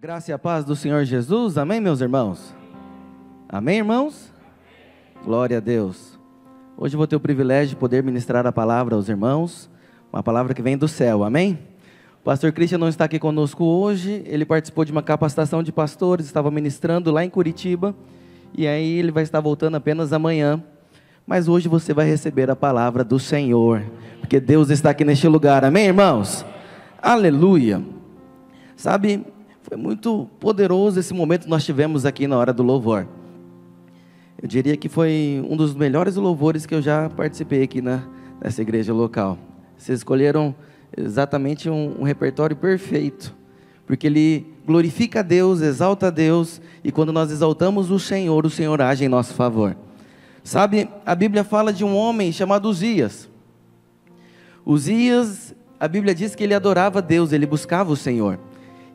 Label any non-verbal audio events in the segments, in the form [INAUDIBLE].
graça e a paz do Senhor Jesus, amém, meus irmãos? Amém, irmãos? Glória a Deus. Hoje eu vou ter o privilégio de poder ministrar a palavra aos irmãos, uma palavra que vem do céu, amém? O pastor Christian não está aqui conosco hoje, ele participou de uma capacitação de pastores, estava ministrando lá em Curitiba, e aí ele vai estar voltando apenas amanhã. Mas hoje você vai receber a palavra do Senhor, porque Deus está aqui neste lugar, amém, irmãos? Aleluia. Sabe, foi muito poderoso esse momento que nós tivemos aqui na hora do louvor. Eu diria que foi um dos melhores louvores que eu já participei aqui na, nessa igreja local. Vocês escolheram exatamente um, um repertório perfeito, porque ele glorifica a Deus, exalta a Deus, e quando nós exaltamos o Senhor, o Senhor age em nosso favor. Sabe, a Bíblia fala de um homem chamado Uzias. Uzias, a Bíblia diz que ele adorava Deus, ele buscava o Senhor.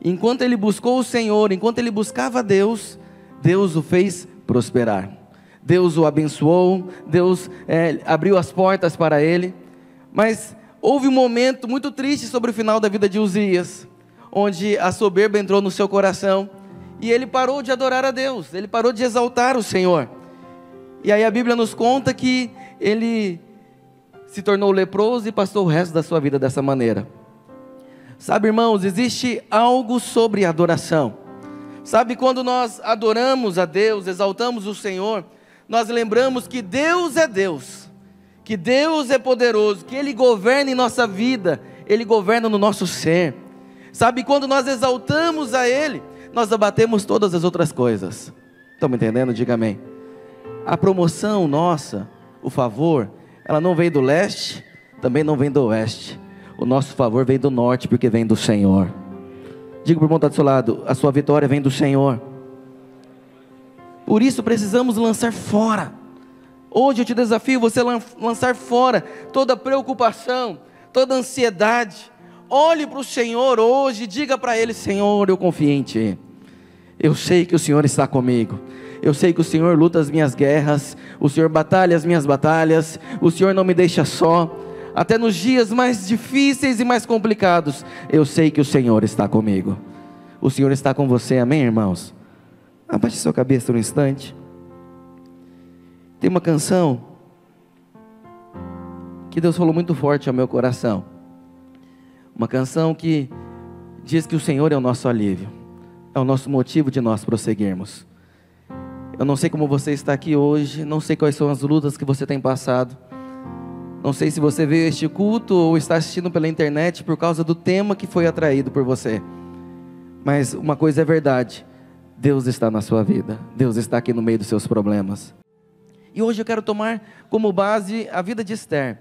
Enquanto ele buscou o Senhor, enquanto ele buscava Deus, Deus o fez prosperar. Deus o abençoou, Deus é, abriu as portas para ele. Mas houve um momento muito triste sobre o final da vida de Uzias, onde a soberba entrou no seu coração e ele parou de adorar a Deus, ele parou de exaltar o Senhor. E aí a Bíblia nos conta que ele se tornou leproso e passou o resto da sua vida dessa maneira. Sabe, irmãos, existe algo sobre adoração. Sabe, quando nós adoramos a Deus, exaltamos o Senhor, nós lembramos que Deus é Deus, que Deus é poderoso, que Ele governa em nossa vida, Ele governa no nosso ser. Sabe, quando nós exaltamos a Ele, nós abatemos todas as outras coisas. Estão me entendendo? Diga amém. A promoção nossa, o favor, ela não vem do leste, também não vem do oeste o nosso favor vem do norte, porque vem do Senhor. Diga para o irmão está do seu lado: a sua vitória vem do Senhor. Por isso precisamos lançar fora. Hoje eu te desafio você lançar fora toda preocupação, toda ansiedade. Olhe para o Senhor hoje diga para Ele: Senhor, eu confio em Ti. Eu sei que o Senhor está comigo. Eu sei que o Senhor luta as minhas guerras, o Senhor batalha as minhas batalhas, o Senhor não me deixa só até nos dias mais difíceis e mais complicados, eu sei que o Senhor está comigo. O Senhor está com você, amém, irmãos? Abaixe sua cabeça um instante. Tem uma canção que Deus falou muito forte ao meu coração. Uma canção que diz que o Senhor é o nosso alívio, é o nosso motivo de nós prosseguirmos. Eu não sei como você está aqui hoje, não sei quais são as lutas que você tem passado. Não sei se você veio este culto ou está assistindo pela internet por causa do tema que foi atraído por você. Mas uma coisa é verdade: Deus está na sua vida, Deus está aqui no meio dos seus problemas. E hoje eu quero tomar como base a vida de Esther,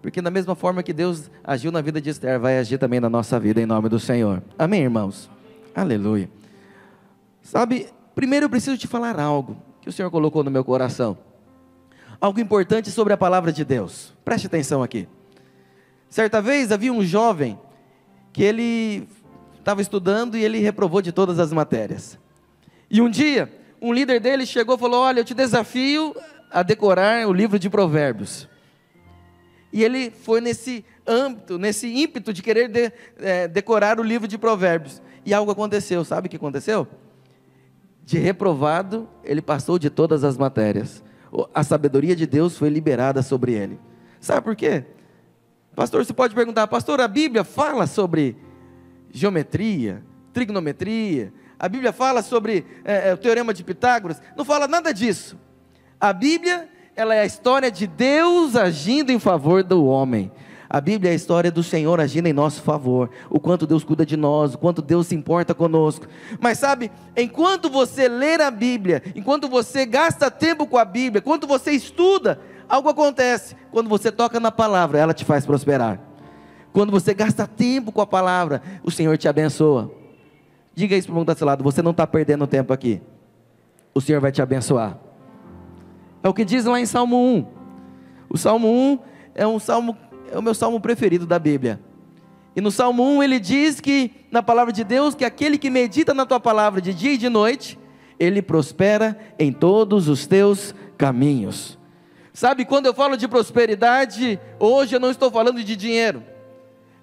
porque da mesma forma que Deus agiu na vida de Esther, vai agir também na nossa vida, em nome do Senhor. Amém, irmãos? Aleluia. Sabe, primeiro eu preciso te falar algo que o Senhor colocou no meu coração algo importante sobre a palavra de Deus. Preste atenção aqui. Certa vez havia um jovem que ele estava estudando e ele reprovou de todas as matérias. E um dia, um líder dele chegou e falou: Olha, eu te desafio a decorar o livro de Provérbios. E ele foi nesse âmbito, nesse ímpeto de querer de, é, decorar o livro de Provérbios. E algo aconteceu, sabe o que aconteceu? De reprovado, ele passou de todas as matérias a sabedoria de Deus foi liberada sobre ele. Sabe por quê? Pastor, você pode perguntar, pastor, a Bíblia fala sobre geometria, trigonometria, a Bíblia fala sobre é, o teorema de Pitágoras, não fala nada disso. A Bíblia, ela é a história de Deus agindo em favor do homem. A Bíblia é a história do Senhor agindo em nosso favor, o quanto Deus cuida de nós, o quanto Deus se importa conosco. Mas sabe, enquanto você ler a Bíblia, enquanto você gasta tempo com a Bíblia, enquanto você estuda, algo acontece. Quando você toca na palavra, ela te faz prosperar. Quando você gasta tempo com a palavra, o Senhor te abençoa. Diga isso para o mundo do lado, você não está perdendo tempo aqui. O Senhor vai te abençoar. É o que diz lá em Salmo 1. O Salmo 1 é um salmo é o meu salmo preferido da Bíblia. E no Salmo 1 ele diz que, na palavra de Deus, que aquele que medita na tua palavra de dia e de noite, ele prospera em todos os teus caminhos. Sabe, quando eu falo de prosperidade, hoje eu não estou falando de dinheiro,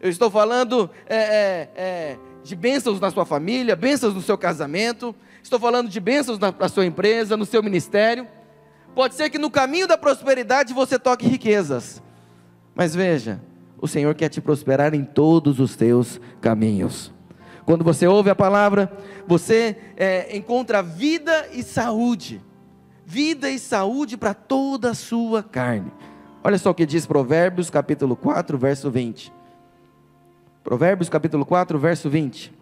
eu estou falando é, é, é, de bênçãos na sua família, bênçãos no seu casamento, estou falando de bênçãos na, na sua empresa, no seu ministério. Pode ser que no caminho da prosperidade você toque riquezas, mas veja, o Senhor quer te prosperar em todos os teus caminhos. Quando você ouve a palavra, você é, encontra vida e saúde, vida e saúde para toda a sua carne. Olha só o que diz Provérbios capítulo 4, verso 20. Provérbios capítulo 4, verso 20.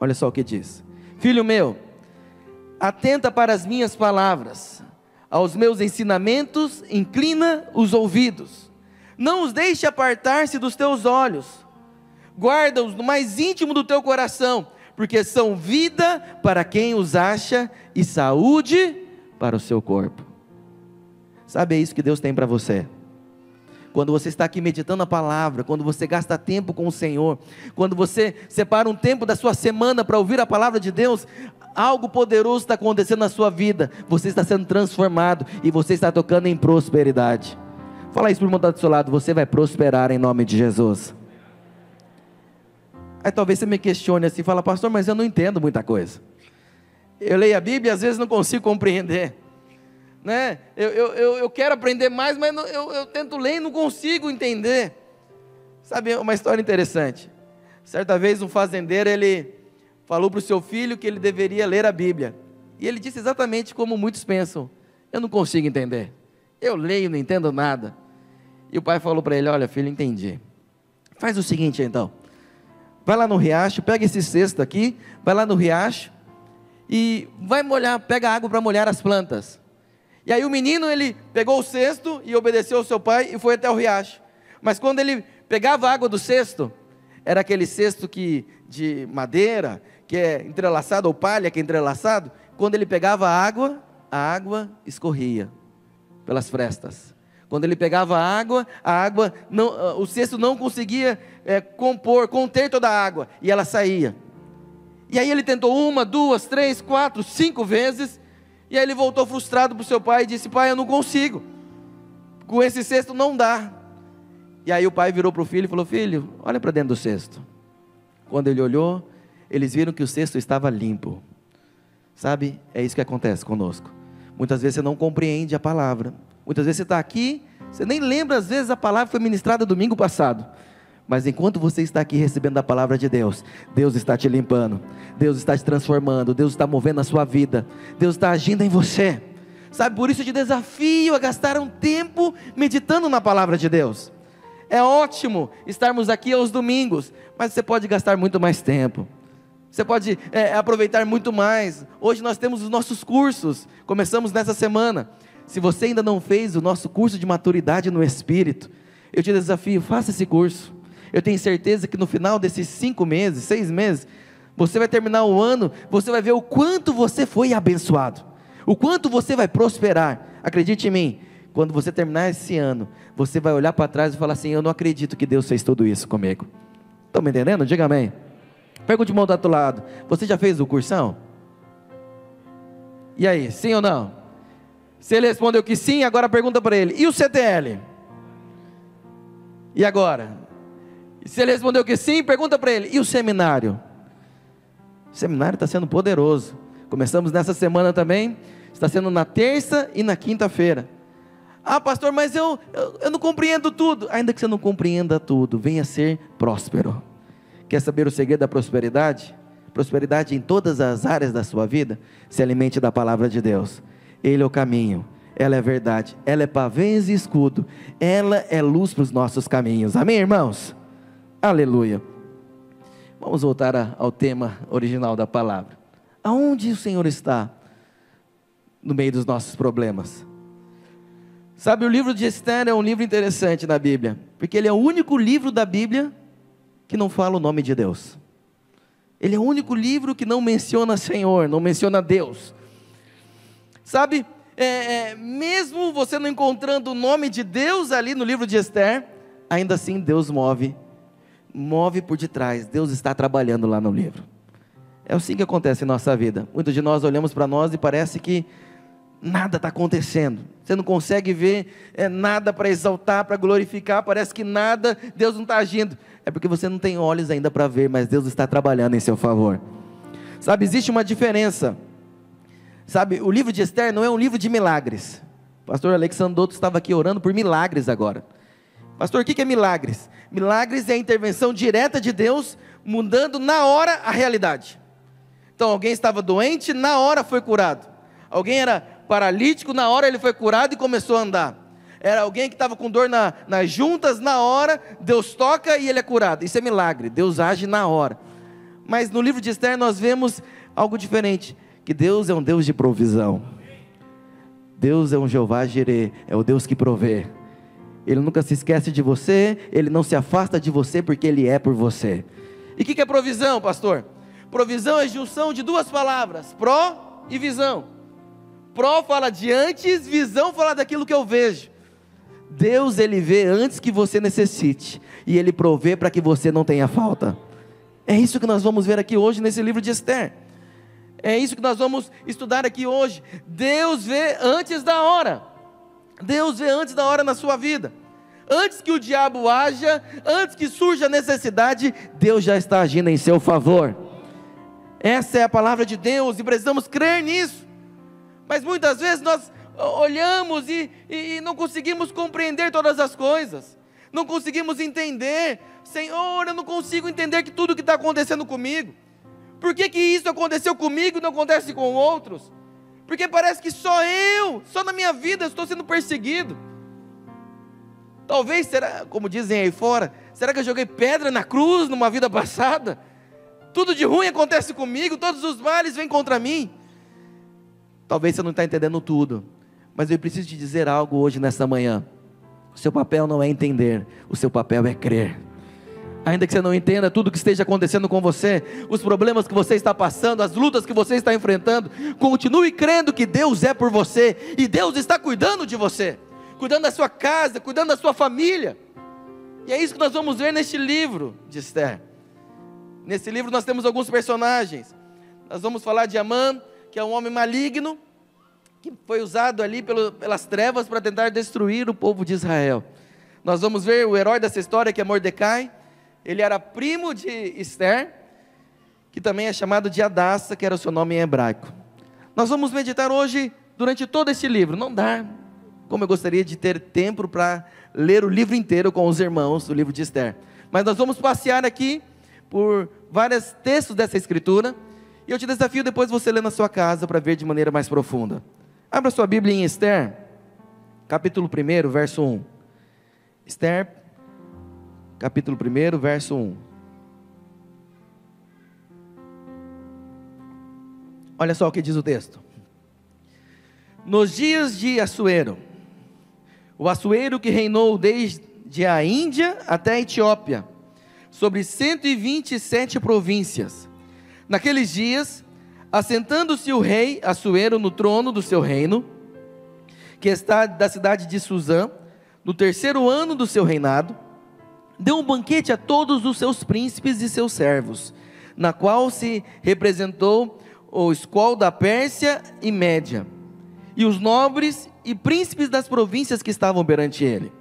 Olha só o que diz: Filho meu, atenta para as minhas palavras, aos meus ensinamentos, inclina os ouvidos, não os deixe apartar-se dos teus olhos, guarda-os no mais íntimo do teu coração, porque são vida para quem os acha e saúde para o seu corpo. Sabe, é isso que Deus tem para você. Quando você está aqui meditando a palavra, quando você gasta tempo com o Senhor, quando você separa um tempo da sua semana para ouvir a palavra de Deus, algo poderoso está acontecendo na sua vida. Você está sendo transformado e você está tocando em prosperidade. Fala isso para o irmão do seu lado, você vai prosperar em nome de Jesus. Aí talvez você me questione assim, fala, pastor, mas eu não entendo muita coisa. Eu leio a Bíblia e às vezes não consigo compreender né? Eu, eu, eu quero aprender mais, mas eu, eu tento ler e não consigo entender. Sabe, uma história interessante. Certa vez um fazendeiro, ele falou para o seu filho que ele deveria ler a Bíblia. E ele disse exatamente como muitos pensam: Eu não consigo entender. Eu leio, não entendo nada. E o pai falou para ele: Olha, filho, entendi. Faz o seguinte então. Vai lá no riacho, pega esse cesto aqui, vai lá no riacho e vai molhar, pega água para molhar as plantas. E aí o menino, ele pegou o cesto e obedeceu ao seu pai e foi até o riacho. Mas quando ele pegava a água do cesto, era aquele cesto que de madeira, que é entrelaçado, ou palha que é entrelaçado, quando ele pegava a água, a água escorria pelas frestas. Quando ele pegava a água, a água não, ah, o cesto não conseguia é, compor, conter toda a água, e ela saía. E aí ele tentou uma, duas, três, quatro, cinco vezes, e aí ele voltou frustrado para o seu pai e disse: Pai, eu não consigo. Com esse cesto não dá. E aí o pai virou para o filho e falou: Filho, olha para dentro do cesto. Quando ele olhou, eles viram que o cesto estava limpo. Sabe? É isso que acontece conosco. Muitas vezes você não compreende a palavra. Muitas vezes você está aqui, você nem lembra, às vezes, a palavra foi ministrada domingo passado. Mas enquanto você está aqui recebendo a palavra de Deus, Deus está te limpando, Deus está te transformando, Deus está movendo a sua vida, Deus está agindo em você. Sabe, por isso eu te desafio a gastar um tempo meditando na palavra de Deus. É ótimo estarmos aqui aos domingos, mas você pode gastar muito mais tempo. Você pode é, aproveitar muito mais. Hoje nós temos os nossos cursos, começamos nessa semana. Se você ainda não fez o nosso curso de maturidade no Espírito, eu te desafio, faça esse curso. Eu tenho certeza que no final desses cinco meses, seis meses, você vai terminar o ano, você vai ver o quanto você foi abençoado, o quanto você vai prosperar. Acredite em mim, quando você terminar esse ano, você vai olhar para trás e falar assim: Eu não acredito que Deus fez tudo isso comigo. Estão me entendendo? Diga amém. Pergunte o irmão do outro lado: Você já fez o cursão? E aí, sim ou não? Se ele respondeu que sim, agora pergunta para ele: E o CTL? E agora? E se ele respondeu que sim, pergunta para ele: e o seminário? O seminário está sendo poderoso. Começamos nessa semana também, está sendo na terça e na quinta-feira. Ah, pastor, mas eu, eu, eu não compreendo tudo. Ainda que você não compreenda tudo, venha ser próspero. Quer saber o segredo da prosperidade? Prosperidade em todas as áreas da sua vida. Se alimente da palavra de Deus. Ele é o caminho, ela é verdade, ela é pavês e escudo, ela é luz para os nossos caminhos. Amém, irmãos? Aleluia. Vamos voltar ao tema original da palavra. Aonde o Senhor está no meio dos nossos problemas? Sabe, o livro de Esther é um livro interessante na Bíblia, porque ele é o único livro da Bíblia que não fala o nome de Deus. Ele é o único livro que não menciona Senhor, não menciona Deus. Sabe, é, é, mesmo você não encontrando o nome de Deus ali no livro de Esther, ainda assim Deus move move por detrás. Deus está trabalhando lá no livro. É assim que acontece em nossa vida. Muitos de nós olhamos para nós e parece que nada está acontecendo. Você não consegue ver é, nada para exaltar, para glorificar, parece que nada, Deus não está agindo. É porque você não tem olhos ainda para ver, mas Deus está trabalhando em seu favor. Sabe, existe uma diferença. Sabe, o livro de Esther não é um livro de milagres. O pastor Alexandre Dotto estava aqui orando por milagres agora. Pastor, o que é milagres? Milagres é a intervenção direta de Deus, mudando na hora a realidade. Então, alguém estava doente, na hora foi curado. Alguém era paralítico, na hora ele foi curado e começou a andar. Era alguém que estava com dor na, nas juntas, na hora, Deus toca e ele é curado. Isso é milagre, Deus age na hora. Mas no livro de Esther nós vemos algo diferente: que Deus é um Deus de provisão. Deus é um Jeová Jireh, é o Deus que provê. Ele nunca se esquece de você, ele não se afasta de você porque ele é por você. E o que, que é provisão, pastor? Provisão é junção de duas palavras: pró e visão. Pró fala de antes, visão fala daquilo que eu vejo. Deus ele vê antes que você necessite e ele provê para que você não tenha falta. É isso que nós vamos ver aqui hoje nesse livro de Esther. É isso que nós vamos estudar aqui hoje. Deus vê antes da hora. Deus vê antes da hora na sua vida. Antes que o diabo haja, antes que surja a necessidade, Deus já está agindo em seu favor. Essa é a palavra de Deus e precisamos crer nisso. Mas muitas vezes nós olhamos e, e, não conseguimos compreender todas as coisas, não conseguimos entender, Senhor, eu não consigo entender que tudo que está acontecendo comigo. Por que, que isso aconteceu comigo e não acontece com outros? Porque parece que só eu, só na minha vida estou sendo perseguido. Talvez, será, como dizem aí fora, será que eu joguei pedra na cruz numa vida passada? Tudo de ruim acontece comigo, todos os males vêm contra mim. Talvez você não está entendendo tudo, mas eu preciso te dizer algo hoje nessa manhã. O seu papel não é entender, o seu papel é crer. Ainda que você não entenda tudo que esteja acontecendo com você, os problemas que você está passando, as lutas que você está enfrentando, continue crendo que Deus é por você e Deus está cuidando de você, cuidando da sua casa, cuidando da sua família. E é isso que nós vamos ver neste livro de Esther. Nesse livro nós temos alguns personagens. Nós vamos falar de Amã, que é um homem maligno, que foi usado ali pelo, pelas trevas para tentar destruir o povo de Israel. Nós vamos ver o herói dessa história, que é Mordecai. Ele era primo de Esther, que também é chamado de Adassa, que era o seu nome em hebraico. Nós vamos meditar hoje durante todo esse livro. Não dá, como eu gostaria de ter tempo para ler o livro inteiro com os irmãos do livro de Esther. Mas nós vamos passear aqui por vários textos dessa escritura e eu te desafio depois você ler na sua casa para ver de maneira mais profunda. Abra sua Bíblia em Esther, capítulo 1, verso 1. Esther, capítulo 1, verso 1. Olha só o que diz o texto. Nos dias de Assuero, o Assuero que reinou desde a Índia até a Etiópia, sobre 127 províncias, Naqueles dias, assentando-se o rei Assuero no trono do seu reino, que está da cidade de Suzã, no terceiro ano do seu reinado, deu um banquete a todos os seus príncipes e seus servos, na qual se representou o escol da Pérsia e Média, e os nobres e príncipes das províncias que estavam perante ele.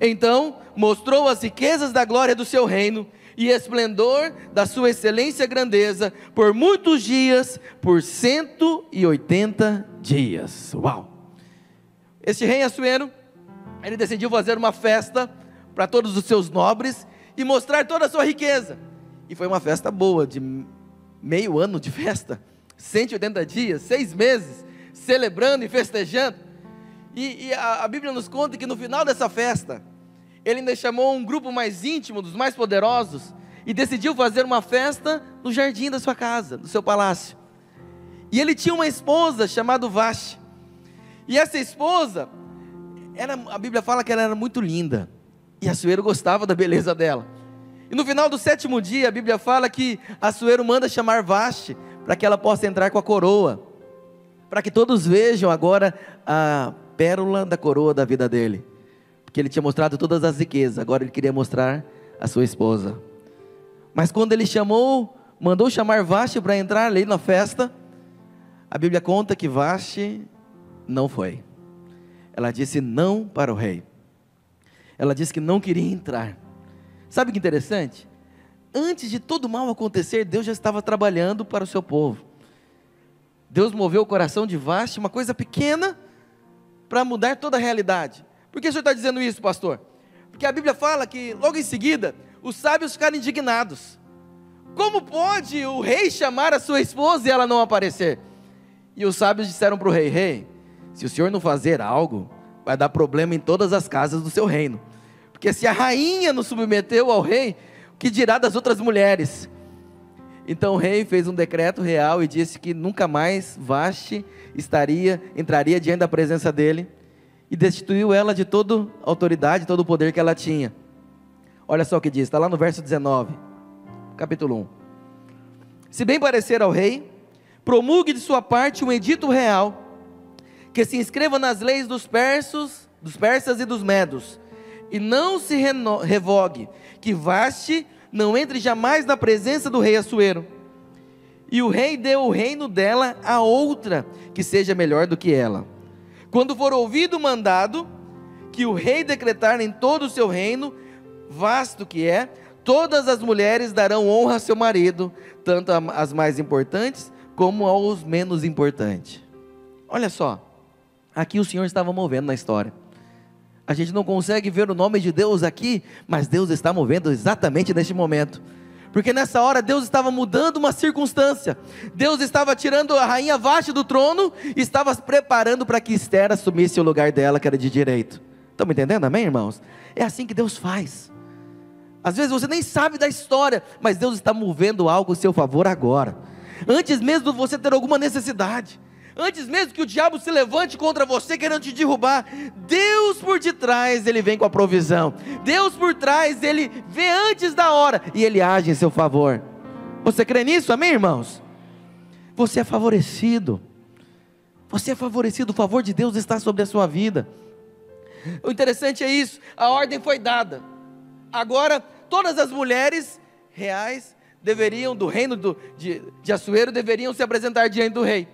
Então mostrou as riquezas da glória do seu reino e esplendor da sua excelência e grandeza por muitos dias, por 180 dias. Uau! Este rei Assuero, ele decidiu fazer uma festa para todos os seus nobres e mostrar toda a sua riqueza. E foi uma festa boa, de meio ano de festa, [LAUGHS] 180 dias, seis meses, celebrando e festejando. E, e a, a Bíblia nos conta que no final dessa festa, ele ainda chamou um grupo mais íntimo, dos mais poderosos, e decidiu fazer uma festa no jardim da sua casa, do seu palácio. E ele tinha uma esposa chamada Vaste. E essa esposa, era, a Bíblia fala que ela era muito linda. E Assuero gostava da beleza dela. E no final do sétimo dia, a Bíblia fala que Assuero manda chamar Vaste para que ela possa entrar com a coroa. Para que todos vejam agora a pérola da coroa da vida dele porque ele tinha mostrado todas as riquezas, agora ele queria mostrar a sua esposa. Mas quando ele chamou, mandou chamar Vaste para entrar ali na festa, a Bíblia conta que Vaste não foi. Ela disse não para o rei. Ela disse que não queria entrar. Sabe que interessante? Antes de todo mal acontecer, Deus já estava trabalhando para o seu povo. Deus moveu o coração de Vaste, uma coisa pequena, para mudar toda a realidade. Por que o senhor está dizendo isso, pastor? Porque a Bíblia fala que logo em seguida os sábios ficaram indignados. Como pode o rei chamar a sua esposa e ela não aparecer? E os sábios disseram para o rei: Rei, se o senhor não fazer algo, vai dar problema em todas as casas do seu reino. Porque se a rainha não submeteu ao rei, o que dirá das outras mulheres? Então o rei fez um decreto real e disse que nunca mais Vaste estaria, entraria diante da presença dele e destituiu ela de toda autoridade, todo o poder que ela tinha. Olha só o que diz, está lá no verso 19, capítulo 1. Se bem parecer ao rei, promulgue de sua parte um edito real, que se inscreva nas leis dos persos, dos persas e dos medos, e não se revogue, que Vaste não entre jamais na presença do rei Assuero. E o rei deu o reino dela a outra, que seja melhor do que ela. Quando for ouvido o mandado, que o rei decretar em todo o seu reino, vasto que é, todas as mulheres darão honra a seu marido, tanto as mais importantes como aos menos importantes. Olha só, aqui o Senhor estava movendo na história. A gente não consegue ver o nome de Deus aqui, mas Deus está movendo exatamente neste momento. Porque nessa hora Deus estava mudando uma circunstância. Deus estava tirando a rainha Vasti do trono e estava preparando para que Esther assumisse o lugar dela, que era de direito. Estão me entendendo, amém, irmãos? É assim que Deus faz. Às vezes você nem sabe da história, mas Deus está movendo algo a seu favor agora. Antes mesmo de você ter alguma necessidade antes mesmo que o diabo se levante contra você querendo te derrubar, Deus por detrás, ele vem com a provisão. Deus por trás, ele vê antes da hora e ele age em seu favor. Você crê nisso? Amém, irmãos? Você é favorecido. Você é favorecido, o favor de Deus está sobre a sua vida. O interessante é isso, a ordem foi dada. Agora, todas as mulheres reais deveriam, do reino do, de, de Assuero, deveriam se apresentar diante do rei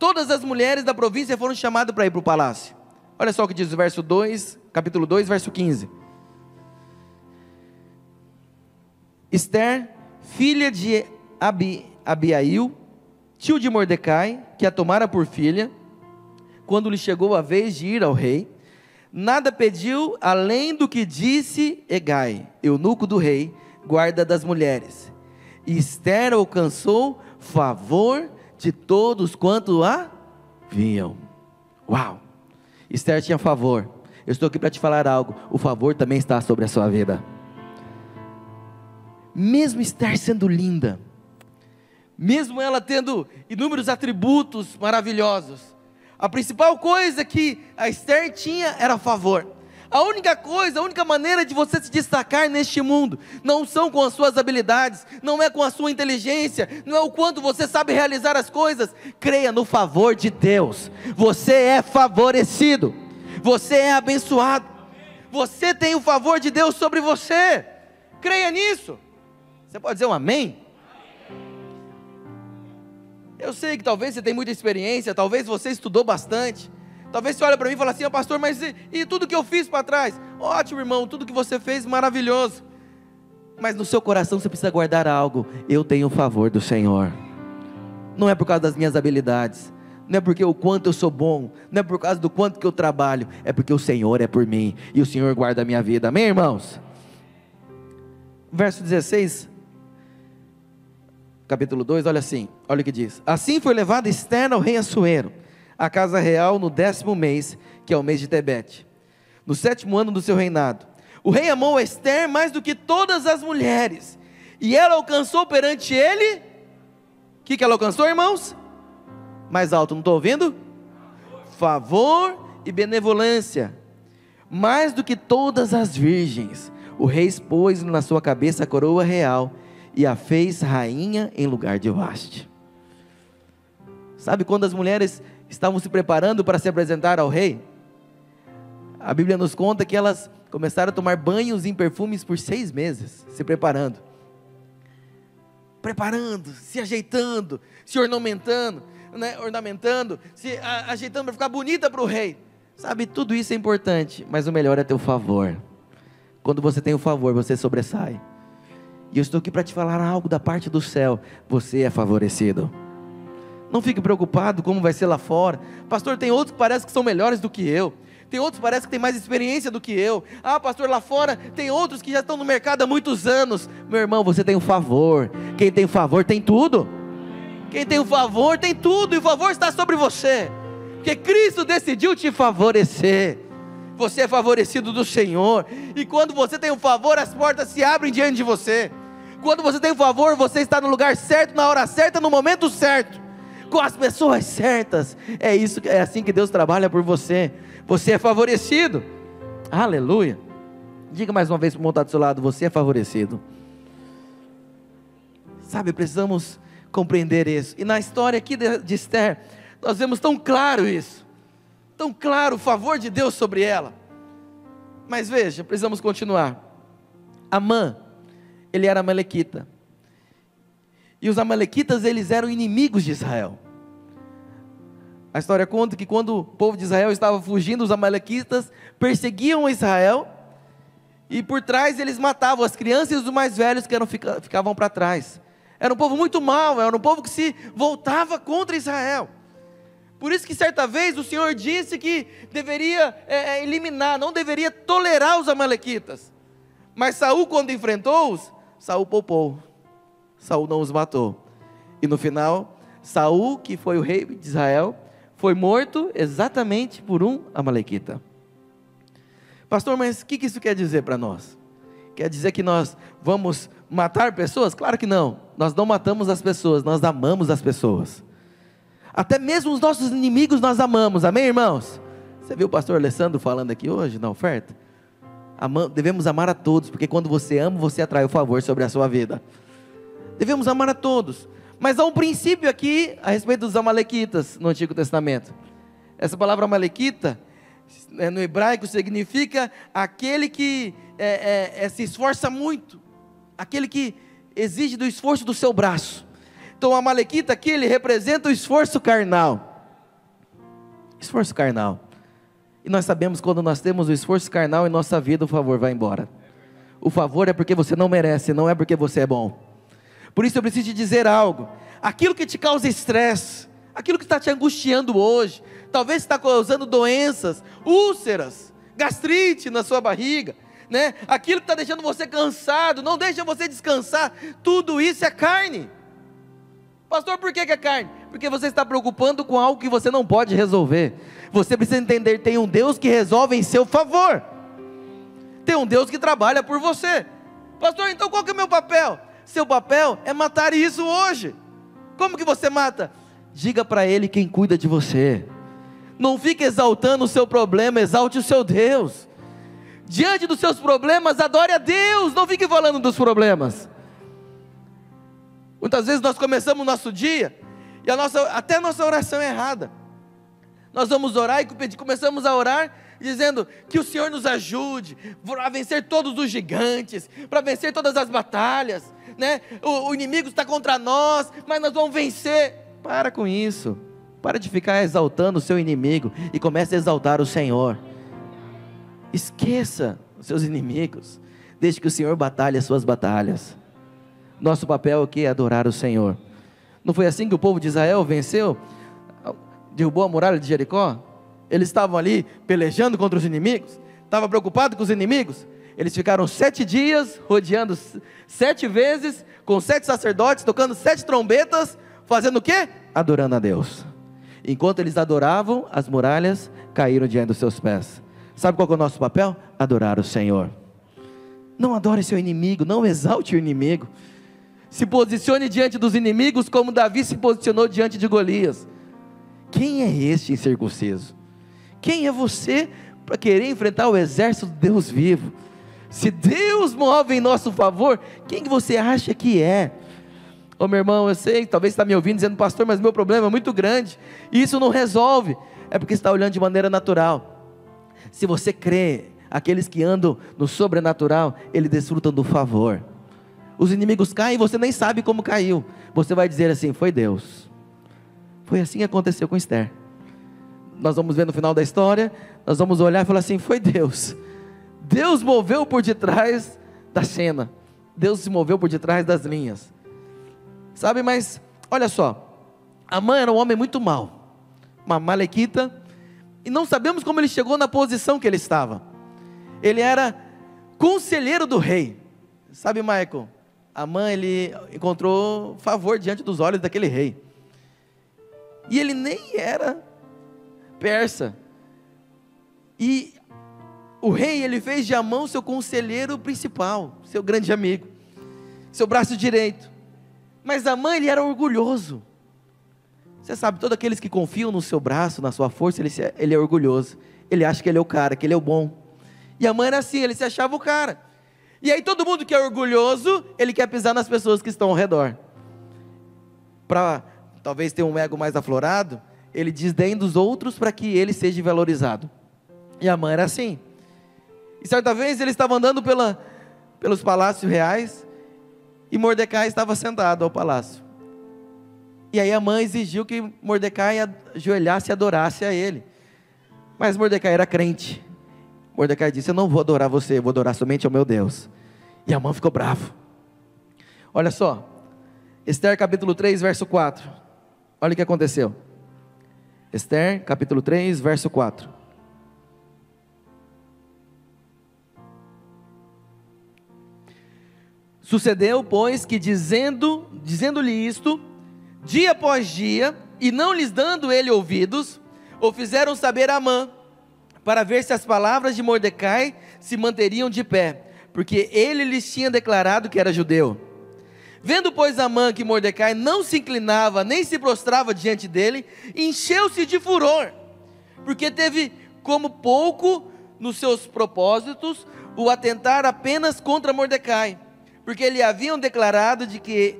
todas as mulheres da província foram chamadas para ir para o palácio. Olha só o que diz o verso 2, capítulo 2, verso 15. Esther, filha de Abi, Abiail, tio de Mordecai, que a tomara por filha, quando lhe chegou a vez de ir ao rei, nada pediu além do que disse Egai, eunuco do rei, guarda das mulheres. E Esther alcançou favor de todos quanto a vinham. Uau! Esther tinha favor. Eu estou aqui para te falar algo. O favor também está sobre a sua vida. Mesmo Esther sendo linda, mesmo ela tendo inúmeros atributos maravilhosos, a principal coisa que a Esther tinha era favor. A única coisa, a única maneira de você se destacar neste mundo não são com as suas habilidades, não é com a sua inteligência, não é o quanto você sabe realizar as coisas. Creia no favor de Deus. Você é favorecido. Você é abençoado. Você tem o favor de Deus sobre você. Creia nisso. Você pode dizer um amém? Eu sei que talvez você tenha muita experiência, talvez você estudou bastante. Talvez você olhe para mim e fale assim, oh, pastor, mas e, e tudo que eu fiz para trás? Ótimo, irmão, tudo que você fez, maravilhoso. Mas no seu coração você precisa guardar algo. Eu tenho o favor do Senhor. Não é por causa das minhas habilidades. Não é porque o quanto eu sou bom. Não é por causa do quanto que eu trabalho. É porque o Senhor é por mim. E o Senhor guarda a minha vida. Amém, irmãos? Verso 16. Capítulo 2, olha assim. Olha o que diz. Assim foi levado Esther ao rei Assuero a casa real no décimo mês, que é o mês de Tebete, no sétimo ano do seu reinado. O rei amou Esther mais do que todas as mulheres, e ela alcançou perante ele. O que, que ela alcançou, irmãos? Mais alto, não estou ouvindo? Favor e benevolência, mais do que todas as virgens. O rei expôs na sua cabeça a coroa real e a fez rainha em lugar de Vaste. Sabe quando as mulheres estavam se preparando para se apresentar ao rei, a Bíblia nos conta que elas começaram a tomar banhos em perfumes por seis meses, se preparando. preparando, se ajeitando, se ornamentando, né, ornamentando, se a, ajeitando para ficar bonita para o rei. Sabe, tudo isso é importante, mas o melhor é ter o favor. Quando você tem o favor, você sobressai. E eu estou aqui para te falar algo da parte do céu. Você é favorecido. Não fique preocupado como vai ser lá fora. Pastor, tem outros que parecem que são melhores do que eu. Tem outros que parecem que têm mais experiência do que eu. Ah, pastor, lá fora tem outros que já estão no mercado há muitos anos. Meu irmão, você tem o favor. Quem tem o favor tem tudo. Quem tem o favor tem tudo. E o favor está sobre você. Porque Cristo decidiu te favorecer. Você é favorecido do Senhor. E quando você tem o favor, as portas se abrem diante de você. Quando você tem o favor, você está no lugar certo, na hora certa, no momento certo com as pessoas certas. É isso, é assim que Deus trabalha por você. Você é favorecido. Aleluia. Diga mais uma vez para o montado do seu lado: você é favorecido. Sabe, precisamos compreender isso. E na história aqui de, de Esther, nós vemos tão claro isso. Tão claro o favor de Deus sobre ela. Mas veja, precisamos continuar. Amã, ele era malequita. E os amalequitas, eles eram inimigos de Israel. A história conta que quando o povo de Israel estava fugindo, os amalequitas perseguiam Israel e por trás eles matavam as crianças e os mais velhos que eram, ficavam para trás. Era um povo muito mau, era um povo que se voltava contra Israel. Por isso que certa vez o Senhor disse que deveria é, é eliminar, não deveria tolerar os amalequitas. Mas Saul, quando enfrentou-os, Saul poupou. Saul não os matou. E no final, Saul, que foi o rei de Israel, foi morto exatamente por um amalequita. Pastor, mas o que isso quer dizer para nós? Quer dizer que nós vamos matar pessoas? Claro que não. Nós não matamos as pessoas, nós amamos as pessoas. Até mesmo os nossos inimigos nós amamos, amém, irmãos? Você viu o pastor Alessandro falando aqui hoje na oferta? devemos amar a todos, porque quando você ama, você atrai o favor sobre a sua vida devemos amar a todos. Mas há um princípio aqui a respeito dos amalequitas no Antigo Testamento. Essa palavra amalequita, né, no hebraico, significa aquele que é, é, é, se esforça muito, aquele que exige do esforço do seu braço. Então, o amalequita aqui, ele representa o esforço carnal. Esforço carnal. E nós sabemos quando nós temos o esforço carnal em nossa vida, o favor vai embora. O favor é porque você não merece, não é porque você é bom. Por isso eu preciso te dizer algo. Aquilo que te causa estresse, aquilo que está te angustiando hoje, talvez está causando doenças, úlceras, gastrite na sua barriga, né? Aquilo que está deixando você cansado, não deixa você descansar. Tudo isso é carne. Pastor, por que, que é carne? Porque você está preocupando com algo que você não pode resolver. Você precisa entender: tem um Deus que resolve em seu favor. Tem um Deus que trabalha por você. Pastor, então qual que é o meu papel? Seu papel é matar isso hoje. Como que você mata? Diga para ele quem cuida de você. Não fique exaltando o seu problema, exalte o seu Deus. Diante dos seus problemas, adore a Deus, não fique falando dos problemas. Muitas vezes nós começamos o nosso dia e a nossa, até a nossa oração é errada. Nós vamos orar e começamos a orar dizendo que o Senhor nos ajude a vencer todos os gigantes, para vencer todas as batalhas, né? O, o inimigo está contra nós, mas nós vamos vencer. Para com isso. Para de ficar exaltando o seu inimigo e comece a exaltar o Senhor. Esqueça os seus inimigos. Deixe que o Senhor batalhe as suas batalhas. Nosso papel aqui é adorar o Senhor. Não foi assim que o povo de Israel venceu? Derrubou a muralha de Jericó? Eles estavam ali pelejando contra os inimigos? Estavam preocupados com os inimigos? Eles ficaram sete dias rodeando sete vezes, com sete sacerdotes, tocando sete trombetas, fazendo o quê? Adorando a Deus. Enquanto eles adoravam, as muralhas caíram diante dos seus pés. Sabe qual é o nosso papel? Adorar o Senhor. Não adore seu inimigo, não exalte o inimigo. Se posicione diante dos inimigos como Davi se posicionou diante de Golias. Quem é este incircunciso? Quem é você para querer enfrentar o exército de Deus vivo? Se Deus move em nosso favor, quem que você acha que é? Ô meu irmão, eu sei, talvez está me ouvindo dizendo, pastor, mas meu problema é muito grande, e isso não resolve, é porque está olhando de maneira natural. Se você crê, aqueles que andam no sobrenatural, eles desfrutam do favor. os inimigos caem e você nem sabe como caiu. Você vai dizer assim: foi Deus. Foi assim que aconteceu com Esther. Nós vamos ver no final da história, nós vamos olhar e falar assim: foi Deus. Deus moveu por detrás da cena. Deus se moveu por detrás das linhas. Sabe, mas olha só. Amã era um homem muito mau, uma malequita, e não sabemos como ele chegou na posição que ele estava. Ele era conselheiro do rei. Sabe, Michael? Amã ele encontrou favor diante dos olhos daquele rei. E ele nem era persa. E o rei ele fez de Amã seu conselheiro principal, seu grande amigo, seu braço direito. Mas Amã ele era orgulhoso. Você sabe, todos aqueles que confiam no seu braço, na sua força, ele, ele é orgulhoso. Ele acha que ele é o cara, que ele é o bom. E a mãe era assim, ele se achava o cara. E aí todo mundo que é orgulhoso, ele quer pisar nas pessoas que estão ao redor. Para talvez ter um ego mais aflorado, ele desdém dos outros para que ele seja valorizado. E a mãe era assim. E certa vez ele estava andando pela, pelos palácios reais e Mordecai estava sentado ao palácio. E aí a mãe exigiu que Mordecai ajoelhasse e adorasse a ele. Mas Mordecai era crente. Mordecai disse: Eu não vou adorar você, eu vou adorar somente ao meu Deus. E a mãe ficou bravo. Olha só, Esther capítulo 3, verso 4. Olha o que aconteceu. Esther capítulo 3, verso 4. Sucedeu, pois, que dizendo, dizendo-lhe isto, dia após dia, e não lhes dando ele ouvidos, o fizeram saber a Amã, para ver se as palavras de Mordecai se manteriam de pé, porque ele lhes tinha declarado que era judeu. Vendo, pois, Amã que Mordecai não se inclinava nem se prostrava diante dele, encheu-se de furor, porque teve como pouco nos seus propósitos o atentar apenas contra Mordecai, porque lhe haviam declarado de que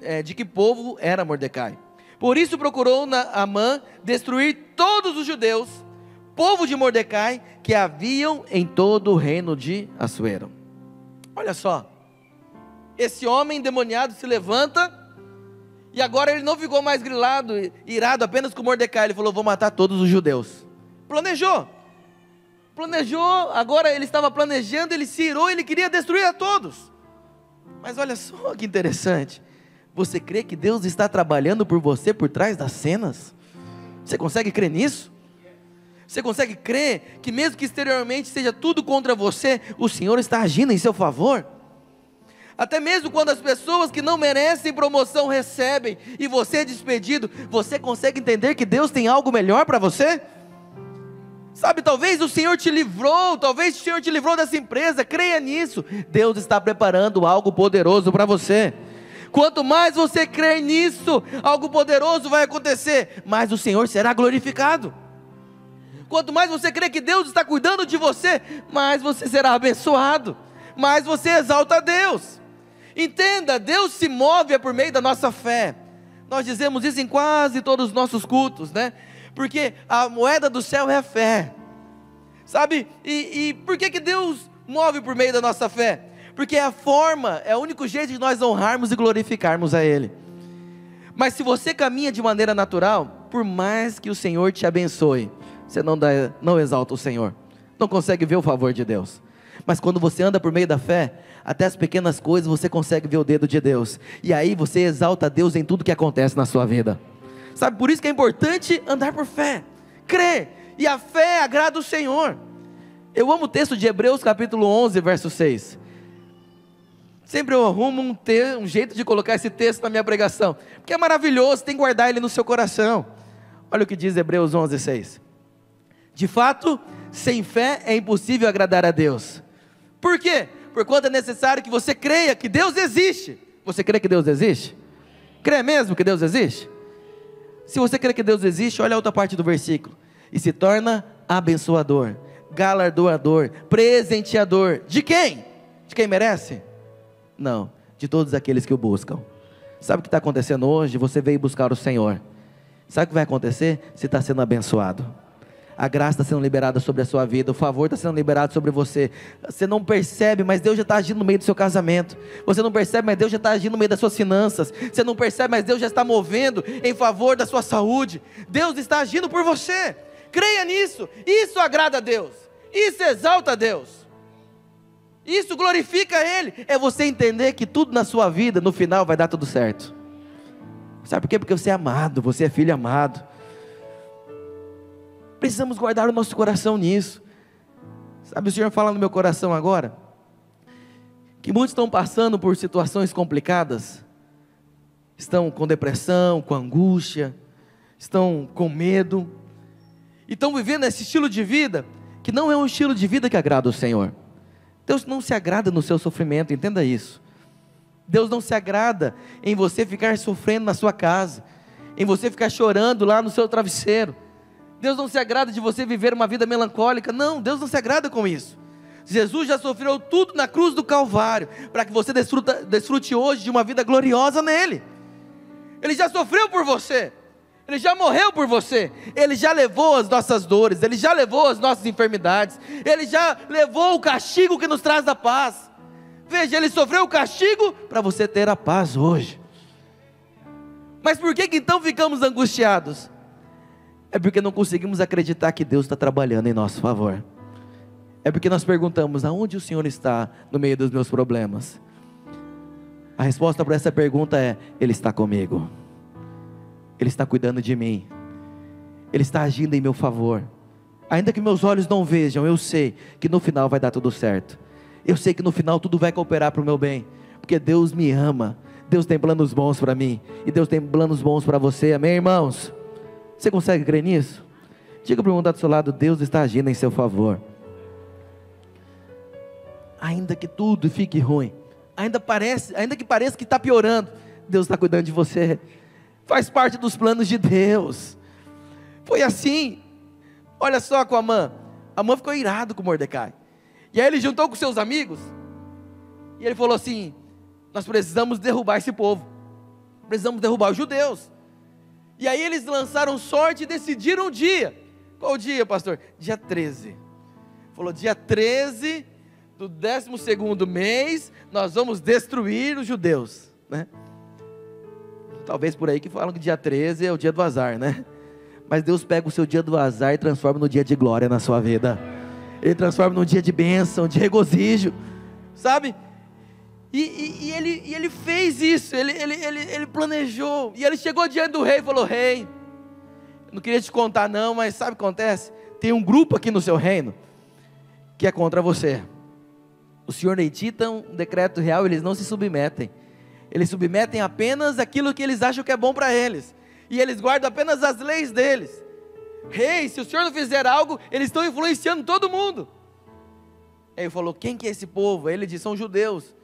é, de que povo era Mordecai. Por isso procurou Amã destruir todos os judeus, povo de Mordecai, que haviam em todo o reino de Assuero. Olha só, esse homem endemoniado se levanta, e agora ele não ficou mais grilado, irado apenas com Mordecai, ele falou: Vou matar todos os judeus. Planejou, planejou, agora ele estava planejando, ele se irou, ele queria destruir a todos. Mas olha só que interessante, você crê que Deus está trabalhando por você por trás das cenas? Você consegue crer nisso? Você consegue crer que, mesmo que exteriormente seja tudo contra você, o Senhor está agindo em seu favor? Até mesmo quando as pessoas que não merecem promoção recebem e você é despedido, você consegue entender que Deus tem algo melhor para você? Sabe, talvez o Senhor te livrou, talvez o Senhor te livrou dessa empresa, creia nisso. Deus está preparando algo poderoso para você. Quanto mais você crer nisso, algo poderoso vai acontecer, mais o Senhor será glorificado. Quanto mais você crê que Deus está cuidando de você, mais você será abençoado, mais você exalta a Deus. Entenda, Deus se move por meio da nossa fé. Nós dizemos isso em quase todos os nossos cultos, né? Porque a moeda do céu é a fé. Sabe? E, e por que, que Deus move por meio da nossa fé? porque é a forma, é o único jeito de nós honrarmos e glorificarmos a Ele. Mas se você caminha de maneira natural, por mais que o Senhor te abençoe, você não, dá, não exalta o Senhor, não consegue ver o favor de Deus. Mas quando você anda por meio da fé, até as pequenas coisas você consegue ver o dedo de Deus, e aí você exalta Deus em tudo que acontece na sua vida. Sabe, por isso que é importante andar por fé, crer, e a fé agrada o Senhor. Eu amo o texto de Hebreus capítulo 11, verso 6. Sempre eu arrumo um, ter, um jeito de colocar esse texto na minha pregação, porque é maravilhoso, tem que guardar ele no seu coração. Olha o que diz Hebreus 11, 6. De fato, sem fé é impossível agradar a Deus. Por quê? Porquanto é necessário que você creia que Deus existe. Você crê que Deus existe? Crê mesmo que Deus existe? Se você crê que Deus existe, olha a outra parte do versículo. E se torna abençoador, galardoador, presenteador. De quem? De quem merece? Não, de todos aqueles que o buscam. Sabe o que está acontecendo hoje? Você veio buscar o Senhor. Sabe o que vai acontecer? Você está sendo abençoado. A graça está sendo liberada sobre a sua vida, o favor está sendo liberado sobre você. Você não percebe, mas Deus já está agindo no meio do seu casamento. Você não percebe, mas Deus já está agindo no meio das suas finanças. Você não percebe, mas Deus já está movendo em favor da sua saúde. Deus está agindo por você. Creia nisso. Isso agrada a Deus. Isso exalta a Deus. Isso glorifica Ele. É você entender que tudo na sua vida, no final, vai dar tudo certo. Sabe por quê? Porque você é amado, você é filho amado. Precisamos guardar o nosso coração nisso. Sabe, o Senhor fala no meu coração agora que muitos estão passando por situações complicadas, estão com depressão, com angústia, estão com medo, e estão vivendo esse estilo de vida que não é um estilo de vida que agrada o Senhor. Deus não se agrada no seu sofrimento, entenda isso. Deus não se agrada em você ficar sofrendo na sua casa, em você ficar chorando lá no seu travesseiro. Deus não se agrada de você viver uma vida melancólica. Não, Deus não se agrada com isso. Jesus já sofreu tudo na cruz do Calvário, para que você desfruta, desfrute hoje de uma vida gloriosa nele. Ele já sofreu por você, ele já morreu por você, ele já levou as nossas dores, ele já levou as nossas enfermidades, ele já levou o castigo que nos traz a paz. Veja, ele sofreu o castigo para você ter a paz hoje. Mas por que, que então ficamos angustiados? É porque não conseguimos acreditar que Deus está trabalhando em nosso favor. É porque nós perguntamos: aonde o Senhor está no meio dos meus problemas? A resposta para essa pergunta é: Ele está comigo, Ele está cuidando de mim, Ele está agindo em meu favor. Ainda que meus olhos não vejam, eu sei que no final vai dar tudo certo. Eu sei que no final tudo vai cooperar para o meu bem, porque Deus me ama, Deus tem planos bons para mim, e Deus tem planos bons para você, amém, irmãos? Você consegue crer nisso? Diga para o irmão do seu lado: Deus está agindo em seu favor. Ainda que tudo fique ruim, ainda, parece, ainda que pareça que está piorando, Deus está cuidando de você. Faz parte dos planos de Deus. Foi assim. Olha só com a mãe. A mãe ficou irado com Mordecai. E aí ele juntou com seus amigos. E ele falou assim: Nós precisamos derrubar esse povo. Precisamos derrubar os judeus. E aí eles lançaram sorte e decidiram o dia. Qual o dia, pastor? Dia 13. Falou, dia 13 do 12 mês, nós vamos destruir os judeus. Né? Talvez por aí que falam que dia 13 é o dia do azar, né? Mas Deus pega o seu dia do azar e transforma no dia de glória na sua vida. Ele transforma num dia de bênção, de regozijo. Sabe? E, e, e, ele, e ele fez isso, ele, ele, ele, ele planejou. E ele chegou diante do rei e falou: Rei, não queria te contar, não, mas sabe o que acontece? Tem um grupo aqui no seu reino que é contra você. O senhor edita um decreto real, eles não se submetem. Eles submetem apenas aquilo que eles acham que é bom para eles. E eles guardam apenas as leis deles. Rei, se o senhor não fizer algo, eles estão influenciando todo mundo. Aí ele falou: Quem que é esse povo? Ele disse: São judeus.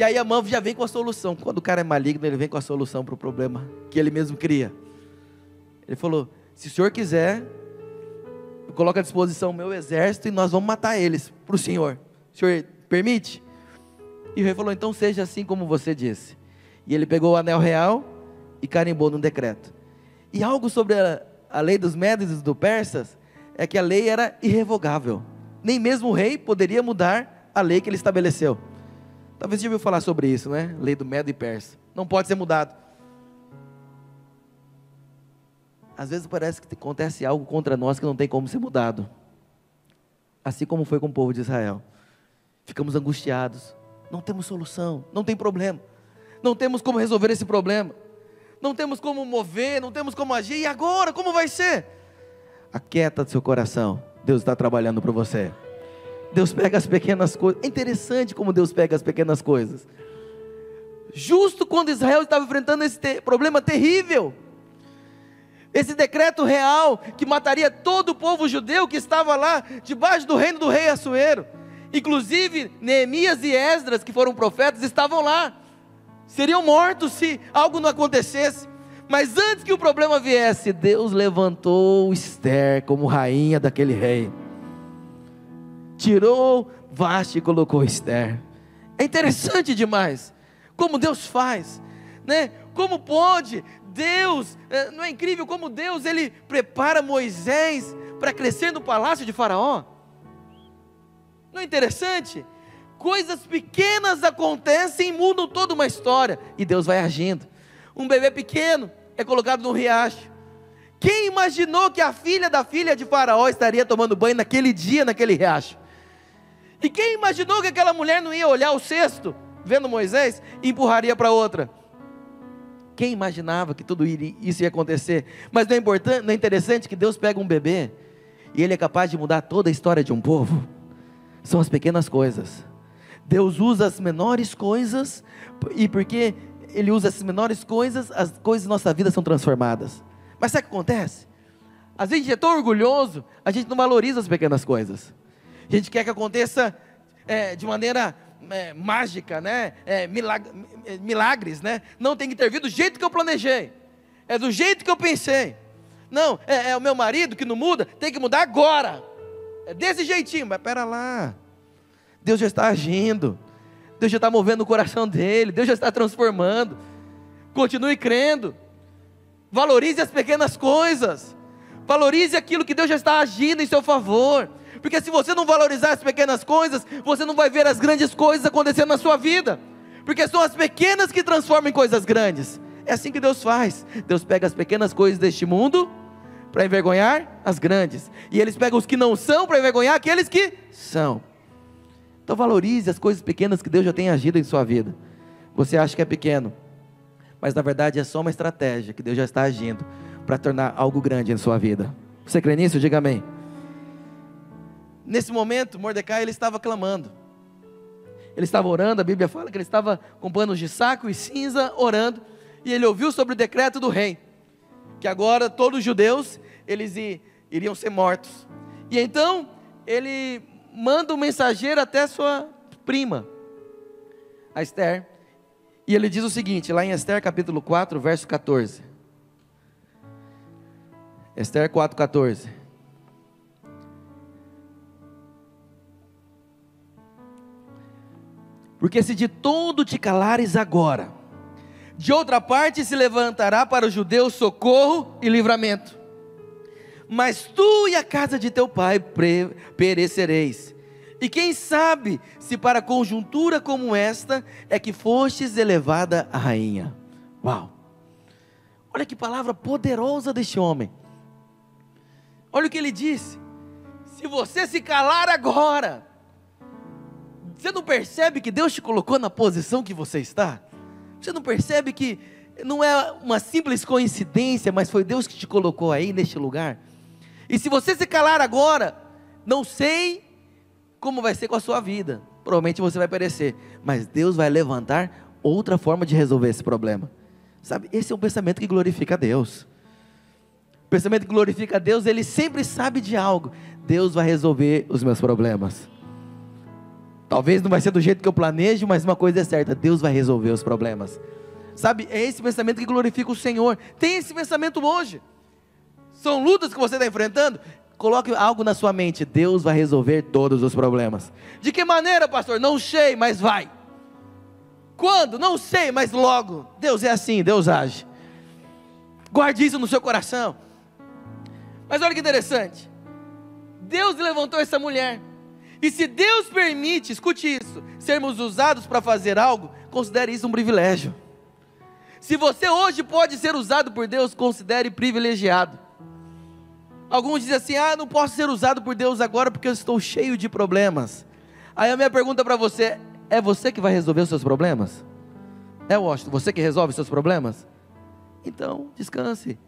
E aí a mão já vem com a solução. Quando o cara é maligno, ele vem com a solução para o problema que ele mesmo cria. Ele falou: se o senhor quiser, eu coloco à disposição o meu exército e nós vamos matar eles para o senhor. O senhor permite? E o rei falou: então seja assim como você disse. E ele pegou o anel real e carimbou no decreto. E algo sobre a, a lei dos médios e dos persas é que a lei era irrevogável. Nem mesmo o rei poderia mudar a lei que ele estabeleceu. Talvez você já ouviu falar sobre isso, né? Lei do Medo e Persa. Não pode ser mudado. Às vezes parece que acontece algo contra nós que não tem como ser mudado. Assim como foi com o povo de Israel. Ficamos angustiados. Não temos solução, não tem problema. Não temos como resolver esse problema. Não temos como mover, não temos como agir. E agora, como vai ser? Aquieta do seu coração. Deus está trabalhando para você. Deus pega as pequenas coisas. É interessante como Deus pega as pequenas coisas. Justo quando Israel estava enfrentando esse problema terrível, esse decreto real que mataria todo o povo judeu que estava lá debaixo do reino do rei Assuero. Inclusive Neemias e Esdras, que foram profetas, estavam lá. Seriam mortos se algo não acontecesse. Mas antes que o problema viesse, Deus levantou Esther como rainha daquele rei tirou Vaste e colocou Esther. É interessante demais como Deus faz, né? Como pode Deus, é, não é incrível como Deus ele prepara Moisés para crescer no palácio de Faraó? Não é interessante? Coisas pequenas acontecem e mudam toda uma história, e Deus vai agindo. Um bebê pequeno é colocado no riacho. Quem imaginou que a filha da filha de Faraó estaria tomando banho naquele dia, naquele riacho? E quem imaginou que aquela mulher não ia olhar o cesto, vendo Moisés, e empurraria para outra? Quem imaginava que tudo isso ia acontecer? Mas não é, importante, não é interessante que Deus pega um bebê e ele é capaz de mudar toda a história de um povo? São as pequenas coisas. Deus usa as menores coisas, e porque Ele usa as menores coisas, as coisas da nossa vida são transformadas. Mas sabe o que acontece? Às vezes a gente é tão orgulhoso, a gente não valoriza as pequenas coisas. A gente quer que aconteça é, de maneira é, mágica, né? É, milag é, milagres, né? Não tem que intervir do jeito que eu planejei. É do jeito que eu pensei. Não, é, é o meu marido que não muda, tem que mudar agora. É desse jeitinho, mas pera lá. Deus já está agindo. Deus já está movendo o coração dele. Deus já está transformando. Continue crendo. Valorize as pequenas coisas. Valorize aquilo que Deus já está agindo em seu favor. Porque se você não valorizar as pequenas coisas, você não vai ver as grandes coisas acontecendo na sua vida. Porque são as pequenas que transformam em coisas grandes. É assim que Deus faz. Deus pega as pequenas coisas deste mundo para envergonhar as grandes. E eles pegam os que não são para envergonhar aqueles que são. Então valorize as coisas pequenas que Deus já tem agido em sua vida. Você acha que é pequeno, mas na verdade é só uma estratégia que Deus já está agindo para tornar algo grande em sua vida. Você crê nisso? Diga amém. Nesse momento, Mordecai ele estava clamando. Ele estava orando, a Bíblia fala que ele estava com panos de saco e cinza orando, e ele ouviu sobre o decreto do rei, que agora todos os judeus eles iriam ser mortos. E então ele manda um mensageiro até sua prima, a Esther, e ele diz o seguinte, lá em Esther capítulo 4, verso 14. Esther 4, Porque se de todo te calares agora, de outra parte se levantará para os judeus socorro e livramento. Mas tu e a casa de teu pai perecereis. E quem sabe se para conjuntura como esta é que fostes elevada a rainha. Uau! Olha que palavra poderosa deste homem. Olha o que ele disse. Se você se calar agora, você não percebe que Deus te colocou na posição que você está? Você não percebe que não é uma simples coincidência, mas foi Deus que te colocou aí neste lugar? E se você se calar agora, não sei como vai ser com a sua vida. Provavelmente você vai perecer, mas Deus vai levantar outra forma de resolver esse problema. Sabe? Esse é um pensamento que glorifica a Deus. O pensamento que glorifica a Deus, ele sempre sabe de algo. Deus vai resolver os meus problemas. Talvez não vai ser do jeito que eu planejo, mas uma coisa é certa: Deus vai resolver os problemas. Sabe? É esse pensamento que glorifica o Senhor. Tem esse pensamento hoje. São lutas que você está enfrentando. Coloque algo na sua mente: Deus vai resolver todos os problemas. De que maneira, pastor? Não sei, mas vai. Quando? Não sei, mas logo. Deus é assim, Deus age. Guarde isso no seu coração. Mas olha que interessante. Deus levantou essa mulher. E se Deus permite, escute isso, sermos usados para fazer algo, considere isso um privilégio. Se você hoje pode ser usado por Deus, considere privilegiado. Alguns dizem assim: ah, não posso ser usado por Deus agora porque eu estou cheio de problemas. Aí a minha pergunta para você: é você que vai resolver os seus problemas? É, Washington, você que resolve os seus problemas? Então, descanse.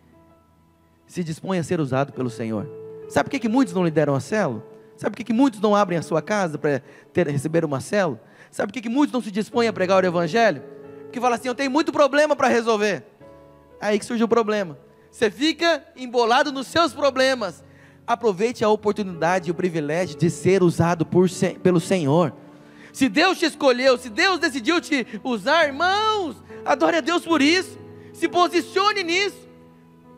Se dispõe a ser usado pelo Senhor. Sabe por que, que muitos não lideram a célula? Sabe por que, que muitos não abrem a sua casa para receber uma célula? Sabe por que, que muitos não se dispõem a pregar o Evangelho? Porque fala assim: eu tenho muito problema para resolver. Aí que surge o problema. Você fica embolado nos seus problemas. Aproveite a oportunidade e o privilégio de ser usado por, pelo Senhor. Se Deus te escolheu, se Deus decidiu te usar, irmãos, adore a Deus por isso. Se posicione nisso.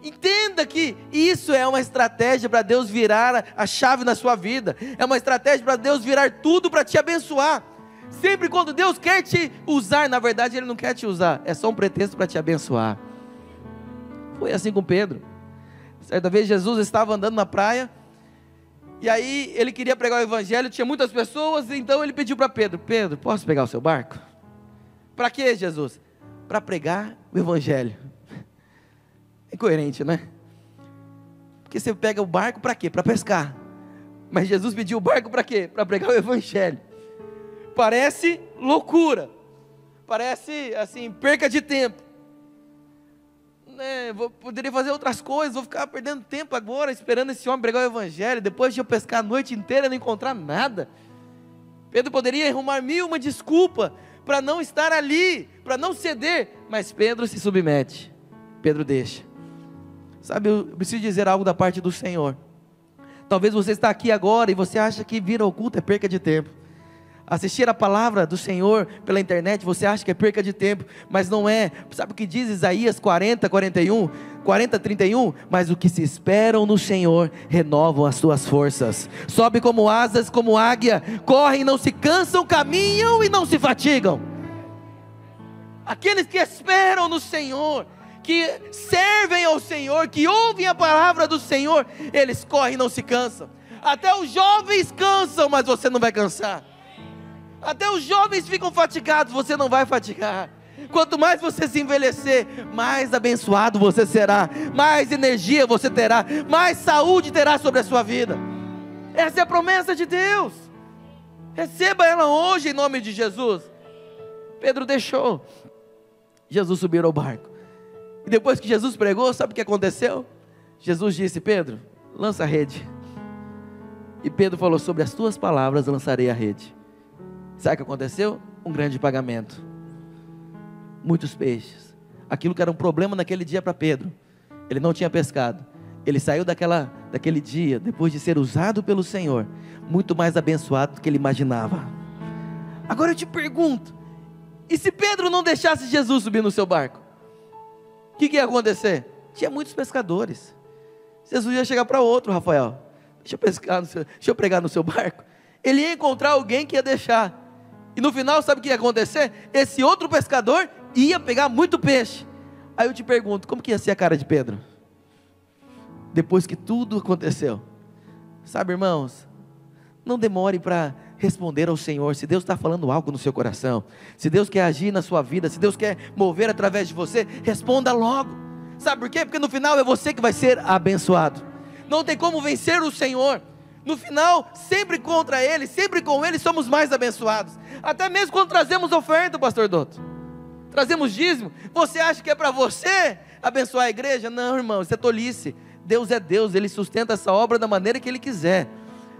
Entenda que isso é uma estratégia para Deus virar a chave na sua vida. É uma estratégia para Deus virar tudo para te abençoar. Sempre quando Deus quer te usar, na verdade Ele não quer te usar, é só um pretexto para te abençoar. Foi assim com Pedro. Certa vez Jesus estava andando na praia E aí ele queria pregar o evangelho, tinha muitas pessoas, então ele pediu para Pedro: Pedro, posso pegar o seu barco? Para quê, Jesus? Para pregar o evangelho. É incoerente, né? Porque você pega o barco para quê? Para pescar. Mas Jesus pediu o barco para quê? Para pregar o evangelho. Parece loucura. Parece assim, perca de tempo. Né, vou, poderia fazer outras coisas, vou ficar perdendo tempo agora esperando esse homem pregar o evangelho, depois de eu pescar a noite inteira e não encontrar nada. Pedro poderia arrumar mil uma desculpa para não estar ali, para não ceder, mas Pedro se submete. Pedro deixa. Sabe, eu preciso dizer algo da parte do Senhor. Talvez você está aqui agora e você acha que vir ao culto é perca de tempo. Assistir a palavra do Senhor pela internet, você acha que é perca de tempo, mas não é. Sabe o que diz Isaías 40, 41? 40, 31? Mas o que se esperam no Senhor renovam as suas forças. Sobe como asas, como águia, correm, não se cansam, caminham e não se fatigam. Aqueles que esperam no Senhor, que servem ao Senhor, que ouvem a palavra do Senhor, eles correm e não se cansam. Até os jovens cansam, mas você não vai cansar. Até os jovens ficam fatigados, você não vai fatigar. Quanto mais você se envelhecer, mais abençoado você será, mais energia você terá, mais saúde terá sobre a sua vida. Essa é a promessa de Deus. Receba ela hoje em nome de Jesus. Pedro deixou Jesus subir ao barco. E depois que Jesus pregou, sabe o que aconteceu? Jesus disse: Pedro, lança a rede. E Pedro falou: Sobre as tuas palavras lançarei a rede. Sabe o que aconteceu? Um grande pagamento. Muitos peixes. Aquilo que era um problema naquele dia para Pedro. Ele não tinha pescado. Ele saiu daquela, daquele dia, depois de ser usado pelo Senhor, muito mais abençoado do que ele imaginava. Agora eu te pergunto: e se Pedro não deixasse Jesus subir no seu barco? O que, que ia acontecer? Tinha muitos pescadores. Jesus ia chegar para outro, Rafael. Deixa eu, pescar no seu, deixa eu pregar no seu barco. Ele ia encontrar alguém que ia deixar. E no final, sabe o que ia acontecer? Esse outro pescador ia pegar muito peixe. Aí eu te pergunto, como que ia ser a cara de Pedro? Depois que tudo aconteceu. Sabe, irmãos, não demore para responder ao Senhor. Se Deus está falando algo no seu coração, se Deus quer agir na sua vida, se Deus quer mover através de você, responda logo. Sabe por quê? Porque no final é você que vai ser abençoado. Não tem como vencer o Senhor. No final, sempre contra Ele, sempre com Ele, somos mais abençoados. Até mesmo quando trazemos oferta, Pastor Doutor. Trazemos dízimo. Você acha que é para você abençoar a igreja? Não, irmão, isso é tolice. Deus é Deus, Ele sustenta essa obra da maneira que Ele quiser.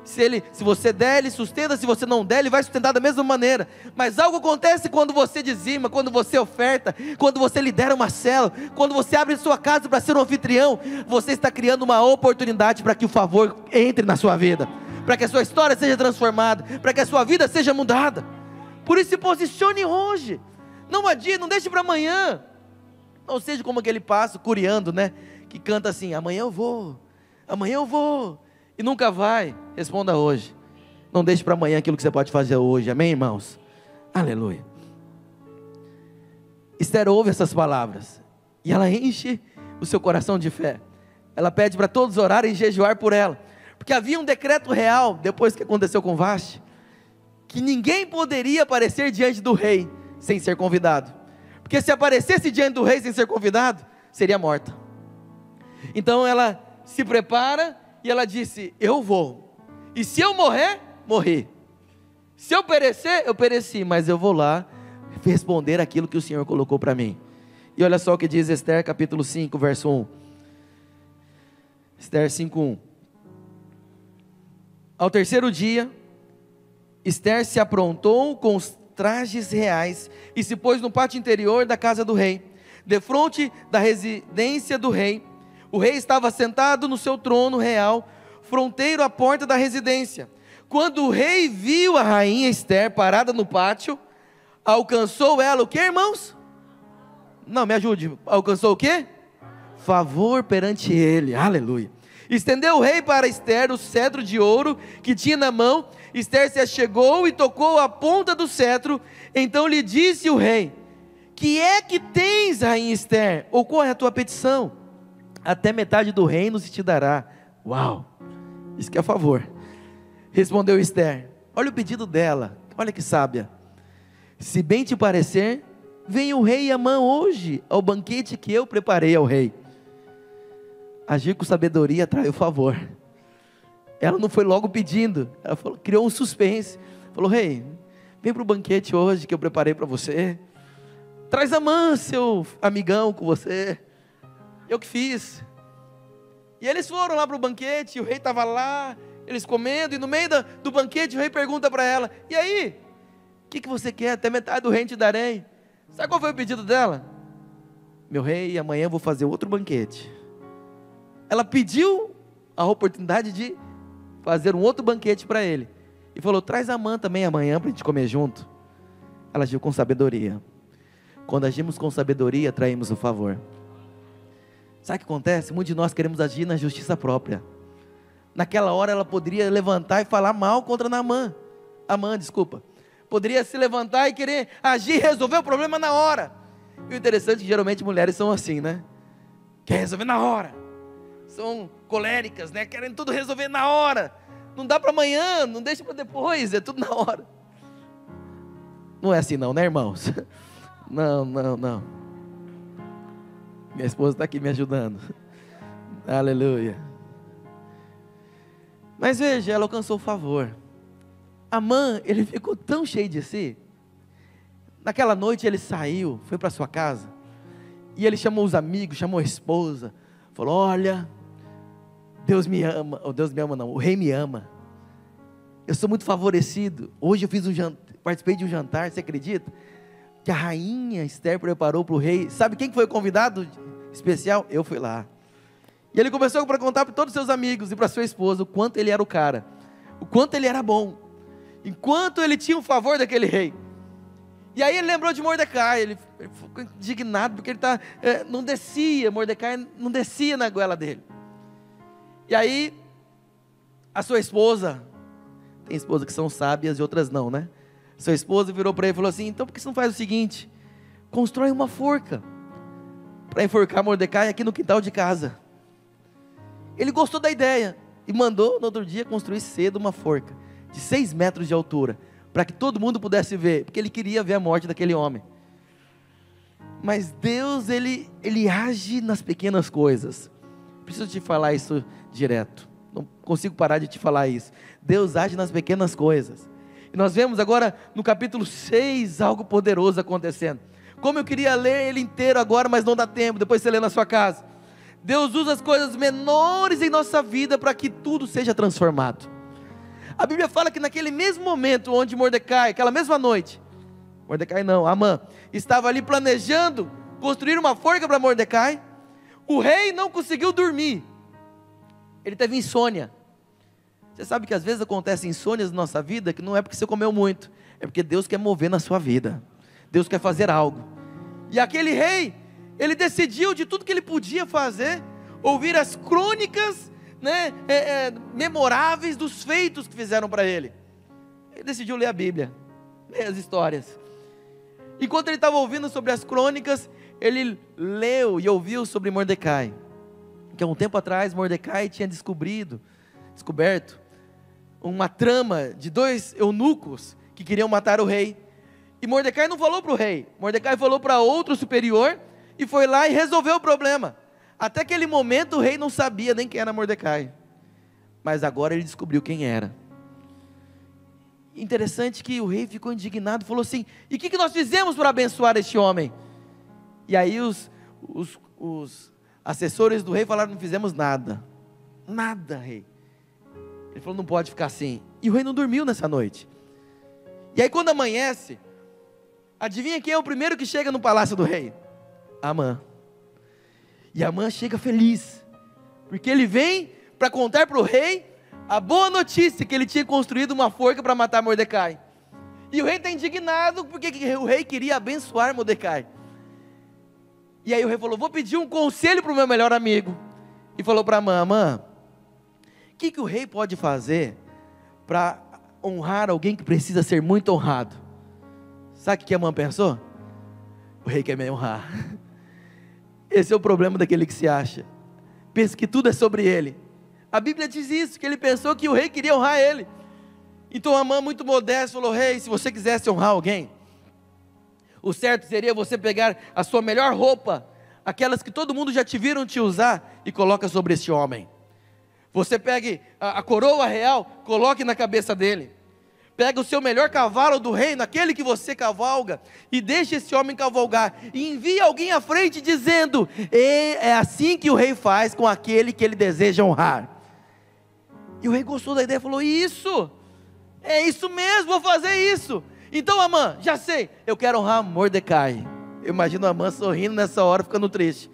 Se, ele, se você der, ele sustenta, se você não der, ele vai sustentar da mesma maneira. Mas algo acontece quando você dizima, quando você oferta, quando você lidera uma cela, quando você abre sua casa para ser um anfitrião, você está criando uma oportunidade para que o favor entre na sua vida, para que a sua história seja transformada, para que a sua vida seja mudada. Por isso se posicione hoje. Não adie, não deixe para amanhã. Não seja como aquele passo curiando, né? Que canta assim: amanhã eu vou, amanhã eu vou e nunca vai, responda hoje. Não deixe para amanhã aquilo que você pode fazer hoje. Amém, irmãos? Aleluia. Esther ouve essas palavras e ela enche o seu coração de fé. Ela pede para todos orarem e jejuar por ela, porque havia um decreto real depois que aconteceu com Vaste, que ninguém poderia aparecer diante do rei sem ser convidado. Porque se aparecesse diante do rei sem ser convidado, seria morta. Então ela se prepara e ela disse: Eu vou. E se eu morrer, morri. Se eu perecer, eu pereci, mas eu vou lá responder aquilo que o Senhor colocou para mim. E olha só o que diz Esther, capítulo 5, verso 1. Esther 5, 1. Ao terceiro dia, Esther se aprontou com os trajes reais e se pôs no pátio interior da casa do rei, defronte da residência do rei o rei estava sentado no seu trono real, fronteiro à porta da residência. Quando o rei viu a rainha Esther parada no pátio, alcançou ela o que, irmãos? Não, me ajude. Alcançou o que? Favor perante ele. Aleluia. Estendeu o rei para Esther o cetro de ouro que tinha na mão. Esther se achegou e tocou a ponta do cetro. Então lhe disse o rei: Que é que tens, rainha Esther? Ou qual é a tua petição? Até metade do reino se te dará. Uau! Isso que é a favor. Respondeu Esther: Olha o pedido dela, olha que sábia. Se bem te parecer, venha o rei Amã hoje ao banquete que eu preparei ao rei. Agir com sabedoria atrai o favor. Ela não foi logo pedindo, ela falou, criou um suspense. Falou: Rei, vem para o banquete hoje que eu preparei para você. Traz Amã, seu amigão, com você. Eu que fiz. E eles foram lá para o banquete, o rei estava lá, eles comendo, e no meio da, do banquete o rei pergunta para ela: E aí? O que, que você quer? Até metade do rei te darei. Sabe qual foi o pedido dela? Meu rei, amanhã eu vou fazer outro banquete. Ela pediu a oportunidade de fazer um outro banquete para ele. E falou: traz a mãe também amanhã para a gente comer junto. Ela agiu com sabedoria. Quando agimos com sabedoria, traímos o favor. Sabe o que acontece? Muitos de nós queremos agir na justiça própria. Naquela hora ela poderia levantar e falar mal contra Naamã. Amã, desculpa. Poderia se levantar e querer agir, resolver o problema na hora. E o interessante é que geralmente mulheres são assim, né? Quer resolver na hora. São coléricas, né? Querem tudo resolver na hora. Não dá para amanhã, não deixa para depois, é tudo na hora. Não é assim não, né, irmãos? [LAUGHS] Não, não, não. Minha esposa está aqui me ajudando. Aleluia. Mas veja, ela alcançou o favor. Amã, ele ficou tão cheio de si. Naquela noite ele saiu, foi para sua casa. E ele chamou os amigos, chamou a esposa. Falou: Olha, Deus me ama. Ou Deus me ama, não. O rei me ama. Eu sou muito favorecido. Hoje eu fiz um jantar, participei de um jantar, você acredita? Que a rainha Esther preparou para o rei. Sabe quem foi o convidado especial? Eu fui lá. E ele começou para contar para todos os seus amigos e para sua esposa o quanto ele era o cara, o quanto ele era bom, enquanto ele tinha o favor daquele rei. E aí ele lembrou de Mordecai, ele ficou indignado porque ele tá, é, não descia, Mordecai não descia na goela dele. E aí, a sua esposa, tem esposas que são sábias e outras não, né? Sua esposa virou para ele e falou assim: então por que você não faz o seguinte? Constrói uma forca para enforcar Mordecai aqui no quintal de casa. Ele gostou da ideia e mandou no outro dia construir cedo uma forca de seis metros de altura para que todo mundo pudesse ver, porque ele queria ver a morte daquele homem. Mas Deus, ele, ele age nas pequenas coisas. Preciso te falar isso direto. Não consigo parar de te falar isso. Deus age nas pequenas coisas. E nós vemos agora no capítulo 6 algo poderoso acontecendo. Como eu queria ler ele inteiro agora, mas não dá tempo, depois você lê na sua casa. Deus usa as coisas menores em nossa vida para que tudo seja transformado. A Bíblia fala que naquele mesmo momento onde Mordecai, aquela mesma noite, Mordecai não, Amã, estava ali planejando construir uma forca para Mordecai, o rei não conseguiu dormir. Ele teve insônia. Você sabe que às vezes acontecem insônias na nossa vida que não é porque você comeu muito, é porque Deus quer mover na sua vida. Deus quer fazer algo. E aquele rei, ele decidiu de tudo que ele podia fazer, ouvir as crônicas né, é, é, memoráveis dos feitos que fizeram para ele. Ele decidiu ler a Bíblia, ler as histórias. Enquanto ele estava ouvindo sobre as crônicas, ele leu e ouviu sobre Mordecai. Que há um tempo atrás Mordecai tinha descobrido, descoberto uma trama de dois eunucos que queriam matar o rei. E Mordecai não falou para o rei, Mordecai falou para outro superior e foi lá e resolveu o problema. Até aquele momento o rei não sabia nem quem era Mordecai, mas agora ele descobriu quem era. Interessante que o rei ficou indignado, falou assim: E o que, que nós fizemos para abençoar este homem? E aí os, os, os assessores do rei falaram: Não fizemos nada, nada, rei. Ele falou: não pode ficar assim. E o rei não dormiu nessa noite. E aí, quando amanhece, adivinha quem é o primeiro que chega no palácio do rei? Amã. E Amã chega feliz, porque ele vem para contar para o rei a boa notícia que ele tinha construído uma forca para matar Mordecai. E o rei está indignado porque o rei queria abençoar Mordecai. E aí o rei falou: Vou pedir um conselho para o meu melhor amigo. E falou para Amã: Amã, que, que o rei pode fazer para honrar alguém que precisa ser muito honrado? Sabe o que a mãe pensou? O rei quer me honrar. [LAUGHS] Esse é o problema daquele que se acha. Pensa que tudo é sobre ele. A Bíblia diz isso, que ele pensou que o rei queria honrar ele. Então Amã, muito modesto, falou: Rei, se você quisesse honrar alguém, o certo seria você pegar a sua melhor roupa, aquelas que todo mundo já te viram te usar, e coloca sobre este homem. Você pegue a, a coroa real, coloque na cabeça dele. Pega o seu melhor cavalo do reino, aquele que você cavalga, e deixe esse homem cavalgar. E envie alguém à frente dizendo: É assim que o rei faz com aquele que ele deseja honrar. E o rei gostou da ideia e falou: Isso, é isso mesmo, vou fazer isso. Então, Amã, já sei, eu quero honrar Mordecai. Eu imagino a Amã sorrindo nessa hora, ficando triste.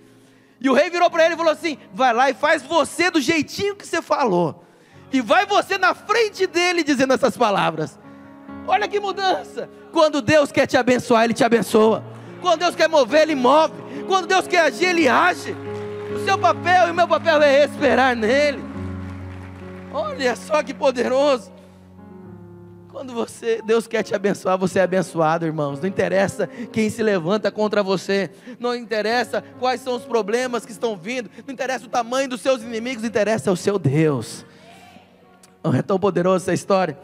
E o rei virou para ele e falou assim: Vai lá e faz você do jeitinho que você falou. E vai você na frente dele dizendo essas palavras. Olha que mudança. Quando Deus quer te abençoar, Ele te abençoa. Quando Deus quer mover, Ele move. Quando Deus quer agir, Ele age. O seu papel e o meu papel é esperar nele. Olha só que poderoso. Quando você, Deus quer te abençoar, você é abençoado, irmãos. Não interessa quem se levanta contra você, não interessa quais são os problemas que estão vindo, não interessa o tamanho dos seus inimigos, interessa o seu Deus. Não é tão poderosa essa história.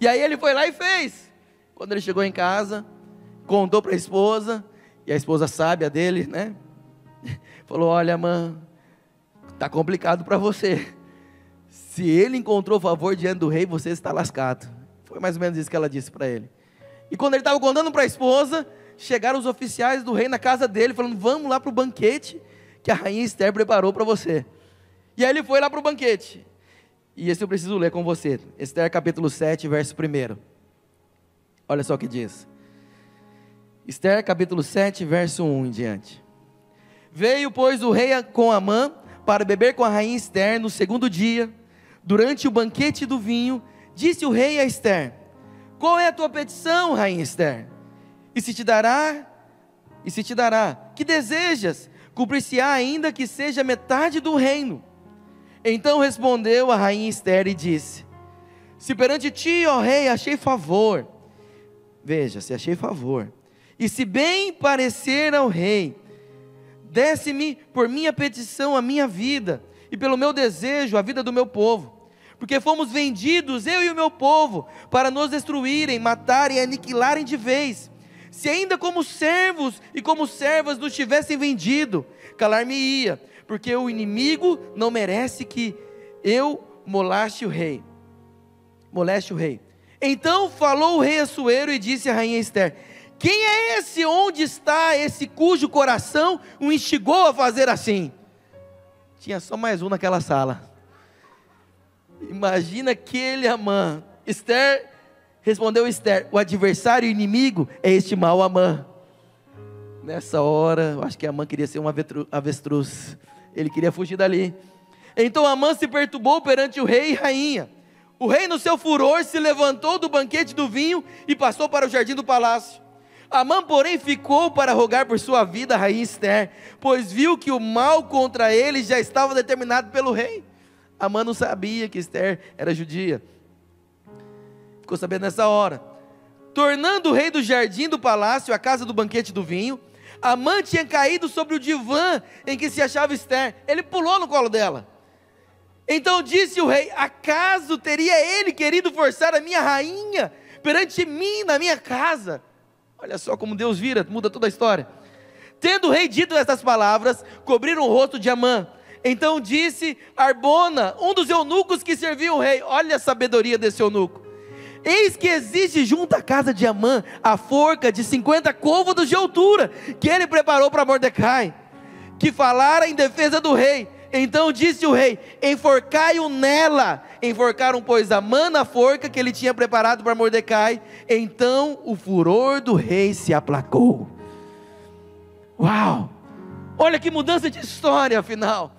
E aí ele foi lá e fez. Quando ele chegou em casa, contou para a esposa, e a esposa sábia dele, né? [LAUGHS] Falou: Olha, mãe, tá complicado para você. Se ele encontrou favor diante do rei, você está lascado. Foi mais ou menos isso que ela disse para ele. E quando ele estava contando para a esposa, chegaram os oficiais do rei na casa dele, falando: Vamos lá para o banquete que a rainha Esther preparou para você. E aí ele foi lá para o banquete. E esse eu preciso ler com você. Esther capítulo 7, verso 1. Olha só o que diz. Esther capítulo 7, verso 1 em diante. Veio, pois, o rei com Amã para beber com a rainha Esther no segundo dia, durante o banquete do vinho, Disse o rei a Esther: Qual é a tua petição, rainha Esther? E se te dará, e se te dará, que desejas? Cumprir-se-á ainda que seja metade do reino. Então respondeu a rainha Esther e disse: Se perante ti, ó rei, achei favor, veja, se achei favor, e se bem parecer ao rei, desce-me por minha petição a minha vida, e pelo meu desejo a vida do meu povo porque fomos vendidos, eu e o meu povo, para nos destruírem, matarem e aniquilarem de vez. Se ainda como servos e como servas nos tivessem vendido, calar-me-ia, porque o inimigo não merece que eu molaste o rei. Moleste o rei. Então falou o rei Assuero e disse à rainha Esther: Quem é esse? Onde está esse cujo coração o instigou a fazer assim? Tinha só mais um naquela sala. Imagina aquele Amã. Esther respondeu Esther: o adversário inimigo é este mau Amã. Nessa hora, eu acho que Amã queria ser um avestruz. Ele queria fugir dali. Então Amã se perturbou perante o rei e rainha. O rei, no seu furor, se levantou do banquete do vinho e passou para o jardim do palácio. Amã, porém, ficou para rogar por sua vida a rainha Esther, pois viu que o mal contra ele já estava determinado pelo rei. Amã não sabia que Esther era judia. Ficou sabendo nessa hora. Tornando o rei do jardim do palácio a casa do banquete do vinho, Amã tinha caído sobre o divã em que se achava Esther. Ele pulou no colo dela. Então disse o rei: Acaso teria ele querido forçar a minha rainha perante mim na minha casa? Olha só como Deus vira, muda toda a história. Tendo o rei dito estas palavras, cobriram o rosto de Amã então disse Arbona, um dos eunucos que servia o rei: Olha a sabedoria desse eunuco. Eis que existe junto à casa de Amã a forca de 50 côvados de altura que ele preparou para Mordecai, que falara em defesa do rei. Então disse o rei: Enforcai-o nela. Enforcaram, pois, Amã na forca que ele tinha preparado para Mordecai. Então o furor do rei se aplacou. Uau! Olha que mudança de história, afinal.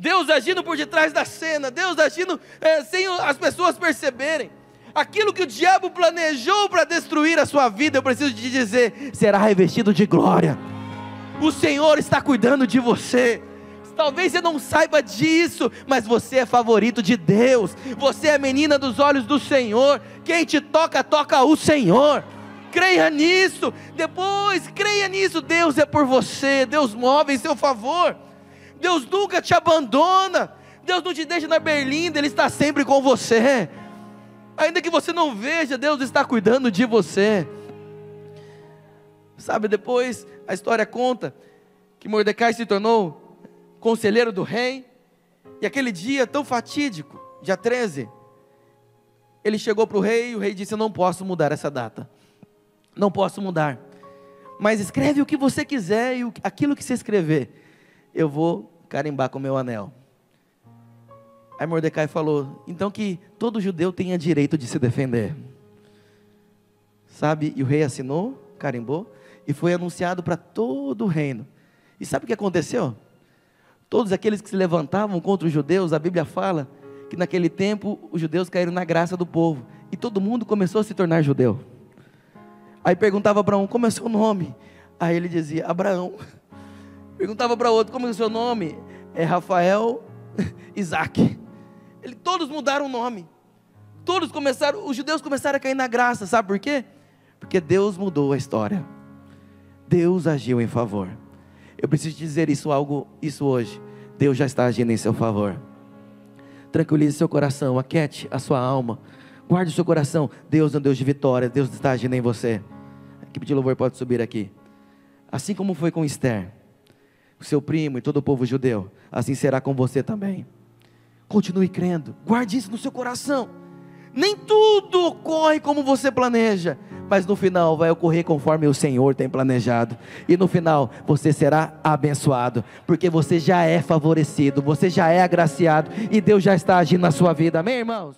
Deus agindo por detrás da cena, Deus agindo é, sem as pessoas perceberem. Aquilo que o diabo planejou para destruir a sua vida, eu preciso te dizer, será revestido de glória. O Senhor está cuidando de você. Talvez você não saiba disso, mas você é favorito de Deus. Você é menina dos olhos do Senhor. Quem te toca, toca o Senhor. Creia nisso. Depois, creia nisso. Deus é por você. Deus move em seu favor. Deus nunca te abandona. Deus não te deixa na berlinda, Ele está sempre com você. Ainda que você não veja, Deus está cuidando de você. Sabe, depois a história conta que Mordecai se tornou conselheiro do rei, e aquele dia tão fatídico, dia 13, ele chegou para o rei e o rei disse: Eu não posso mudar essa data, não posso mudar, mas escreve o que você quiser e aquilo que você escrever, eu vou carimbar com o meu anel. Aí Mordecai falou: Então que todo judeu tenha direito de se defender. Sabe? E o rei assinou, carimbou, e foi anunciado para todo o reino. E sabe o que aconteceu? Todos aqueles que se levantavam contra os judeus, a Bíblia fala que naquele tempo os judeus caíram na graça do povo e todo mundo começou a se tornar judeu. Aí perguntava para um, como é seu nome? Aí ele dizia, Abraão. Perguntava para outro, como é seu nome? É Rafael [LAUGHS] Isaac. Ele, todos mudaram o nome. Todos começaram, os judeus começaram a cair na graça, sabe por quê? Porque Deus mudou a história. Deus agiu em favor. Eu preciso dizer isso algo isso hoje. Deus já está agindo em seu favor. Tranquilize seu coração, aquete a sua alma. Guarde o seu coração. Deus é um Deus de vitória. Deus está agindo em você. A equipe de louvor pode subir aqui. Assim como foi com Esther, o seu primo e todo o povo judeu, assim será com você também. Continue crendo. Guarde isso no seu coração. Nem tudo ocorre como você planeja, mas no final vai ocorrer conforme o Senhor tem planejado. E no final você será abençoado, porque você já é favorecido, você já é agraciado e Deus já está agindo na sua vida. Amém, irmãos?